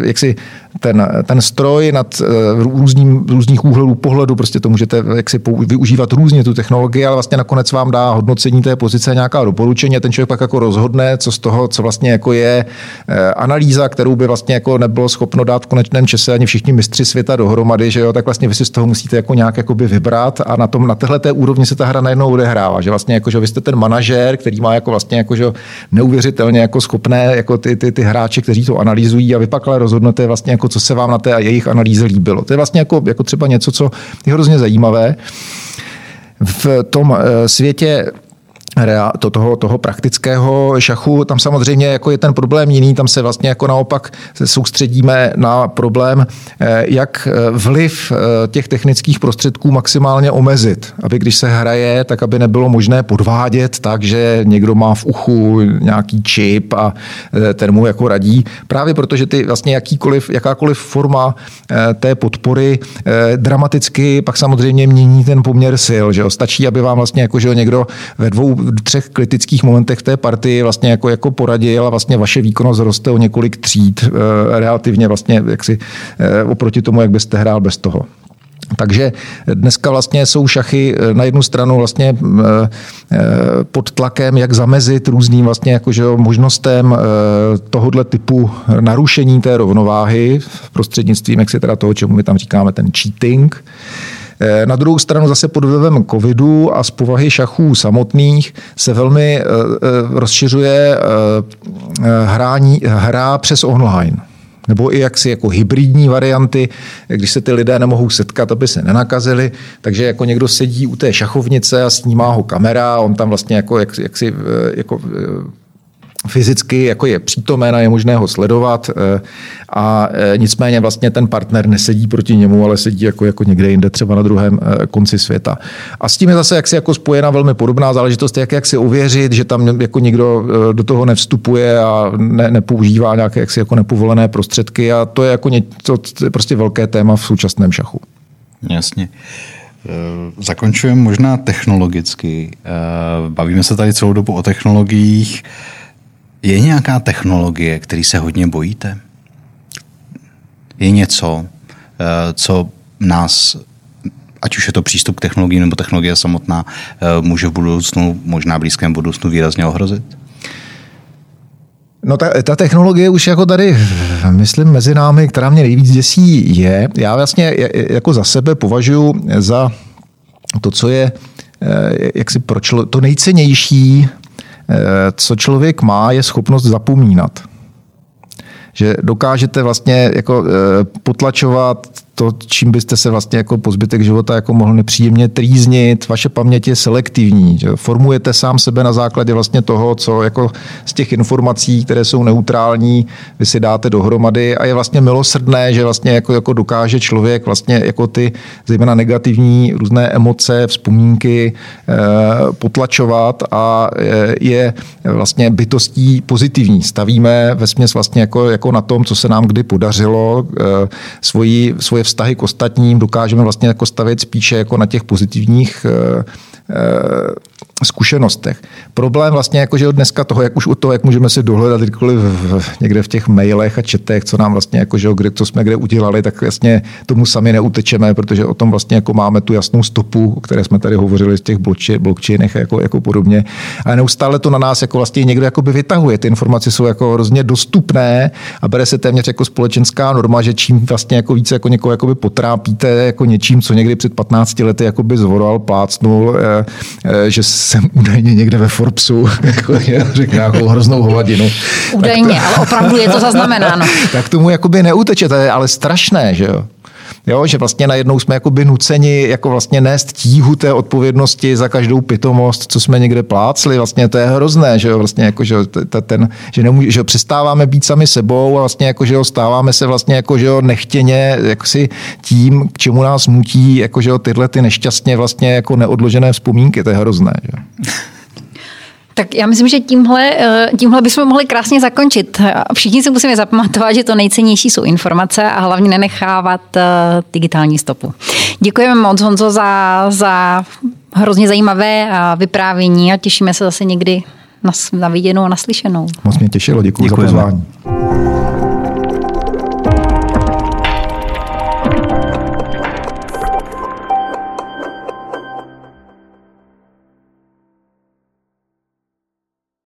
jak si ten, ten stroj nad eh, různým, různých úhlů pohledu, prostě to můžete jak si využívat různě tu technologii, ale vlastně nakonec vám dá hodnocení té pozice nějaká doporučení a ten člověk pak jako rozhodne, co z toho, co vlastně jako je eh, analýza, kterou by vlastně jako nebylo schopno dát v konečném čase ani všichni mistři světa dohromady, že jo, tak vlastně vy si z toho musíte jako nějak jakoby vybrat a na tom, na téhle té úrovni se ta hra najednou odehrává, že vlastně jako, že vy jste ten manažer, který má jako vlastně jako, že neuvěřitelně jako schopné jako ty, ty, ty hráče, kteří to analyzují a vy pak ale rozhodnete vlastně jako co se vám na té jejich analýze líbilo. To je vlastně jako, jako třeba něco, co je hrozně zajímavé. V tom eh, světě to, toho, toho praktického šachu, tam samozřejmě jako je ten problém jiný, tam se vlastně jako naopak soustředíme na problém, eh, jak eh, vliv eh, těch technických prostředků maximálně omezit, aby když se hraje, tak aby nebylo možné podvádět tak, že někdo má v uchu nějaký čip a ten mu jako radí. Právě protože ty vlastně jakýkoliv, jakákoliv forma té podpory dramaticky pak samozřejmě mění ten poměr sil. Že jo? Stačí, aby vám vlastně jako, že někdo ve dvou třech kritických momentech v té partii vlastně jako, jako poradil a vlastně vaše výkonnost roste o několik tříd eh, relativně vlastně jaksi eh, oproti tomu, jak byste hrál bez toho. Takže dneska vlastně jsou šachy eh, na jednu stranu vlastně pod tlakem, jak zamezit různým vlastně jakože možnostem tohohle typu narušení té rovnováhy prostřednictvím, jak si teda toho, čemu my tam říkáme, ten cheating. Eh, na druhou stranu zase pod vlivem covidu a z povahy šachů samotných se velmi eh, eh, rozšiřuje hrání, hra přes online. Nebo i jaksi jako hybridní varianty, když se ty lidé nemohou setkat, aby se nenakazili, takže jako někdo sedí u té šachovnice a snímá ho kamera, on tam vlastně jako, jak, jak si, jako fyzicky jako je přítomen a je možné ho sledovat eh, a eh, nicméně vlastně ten partner nesedí proti němu, ale sedí jako, jako někde jinde, třeba na druhém eh, konci světa. A s tím je zase jaksi jako spojena velmi podobná záležitost, jak, jak si ověřit, že tam jako nikdo do toho nevstupuje a ne, nepoužívá nějaké jaksi jako nepovolené prostředky a to je jako něco, to je prostě velké téma v současném šachu. Jasně. Zakončujeme možná technologicky. Bavíme se tady celou dobu o technologiích. Je nějaká technologie, který se hodně bojíte? Je něco, eh, co nás, ať už je to přístup k technologii nebo technologie samotná, eh, může v budoucnu, možná blízkém budoucnu výrazně ohrozit? No ta, ta technologie už jako tady, myslím, mezi námi, která mě nejvíc děsí, je, já vlastně jako za sebe považuji za to, co je eh, jak si pro člo, to nejcennější, co člověk má, je schopnost zapomínat. Že dokážete vlastně jako eh, potlačovat to, čím byste se vlastně jako po zbytek života jako mohl nepříjemně trýznit. Vaše paměť je selektivní. Že? Formujete sám sebe na základě vlastně toho, co jako z těch informací, které jsou neutrální, vy si dáte dohromady a je vlastně milosrdné, že vlastně jako, jako dokáže člověk vlastně jako ty zejména negativní různé emoce, vzpomínky eh, potlačovat a eh, je vlastně bytostí pozitivní. Stavíme ve směs vlastně jako, jako na tom, co se nám kdy podařilo, eh, svoji, svoje vztahy k ostatním dokážeme vlastně jako stavět spíše jako na těch pozitivních eh, eh, zkušenostech. Problém vlastně jako, že dneska toho, jak už u toho, jak můžeme si dohledat kdykoliv někde v těch mailech a četech, co nám vlastně jako, že kde, co jsme kde udělali, tak vlastně tomu sami neutečeme, protože o tom vlastně jako máme tu jasnou stopu, o které jsme tady hovořili z těch blockchainech jako, jako podobně. A neustále to na nás jako vlastně někdo jakoby vytahuje. Ty informace jsou jako hrozně dostupné a bere se téměř jako společenská norma, že čím vlastně jako více jako někoho jakoby potrápíte jako něčím, co někdy před 15 lety jakoby zvoral, plácnul, eh, eh, že jsem údajně někde ve Forbesu jako řekl nějakou hroznou hovadinu. Údajně, to, ale opravdu je to zaznamenáno. tak tomu jakoby neuteče, to je ale strašné, že jo. Jo, že vlastně najednou jsme jakoby nuceni jako vlastně nést tíhu té odpovědnosti za každou pitomost, co jsme někde plácli. Vlastně to je hrozné, že jo, vlastně jako, že, ten, že, nemůže, že přestáváme být sami sebou a vlastně jako, že jo, stáváme se vlastně jako, že jo, nechtěně jako si tím, k čemu nás nutí jako, že jo, tyhle ty nešťastně vlastně jako neodložené vzpomínky. To je hrozné. Že? Tak já myslím, že tímhle, eh, tímhle bychom mohli krásně zakončit. Všichni si musíme zapamatovat, že to nejcennější jsou informace a hlavně nenechávat eh, digitální stopu. Děkujeme moc, Honzo, za, za hrozně zajímavé eh, vyprávění a těšíme se zase někdy na, na viděnou a naslyšenou. Moc mě těšilo, děkuji za pozvání.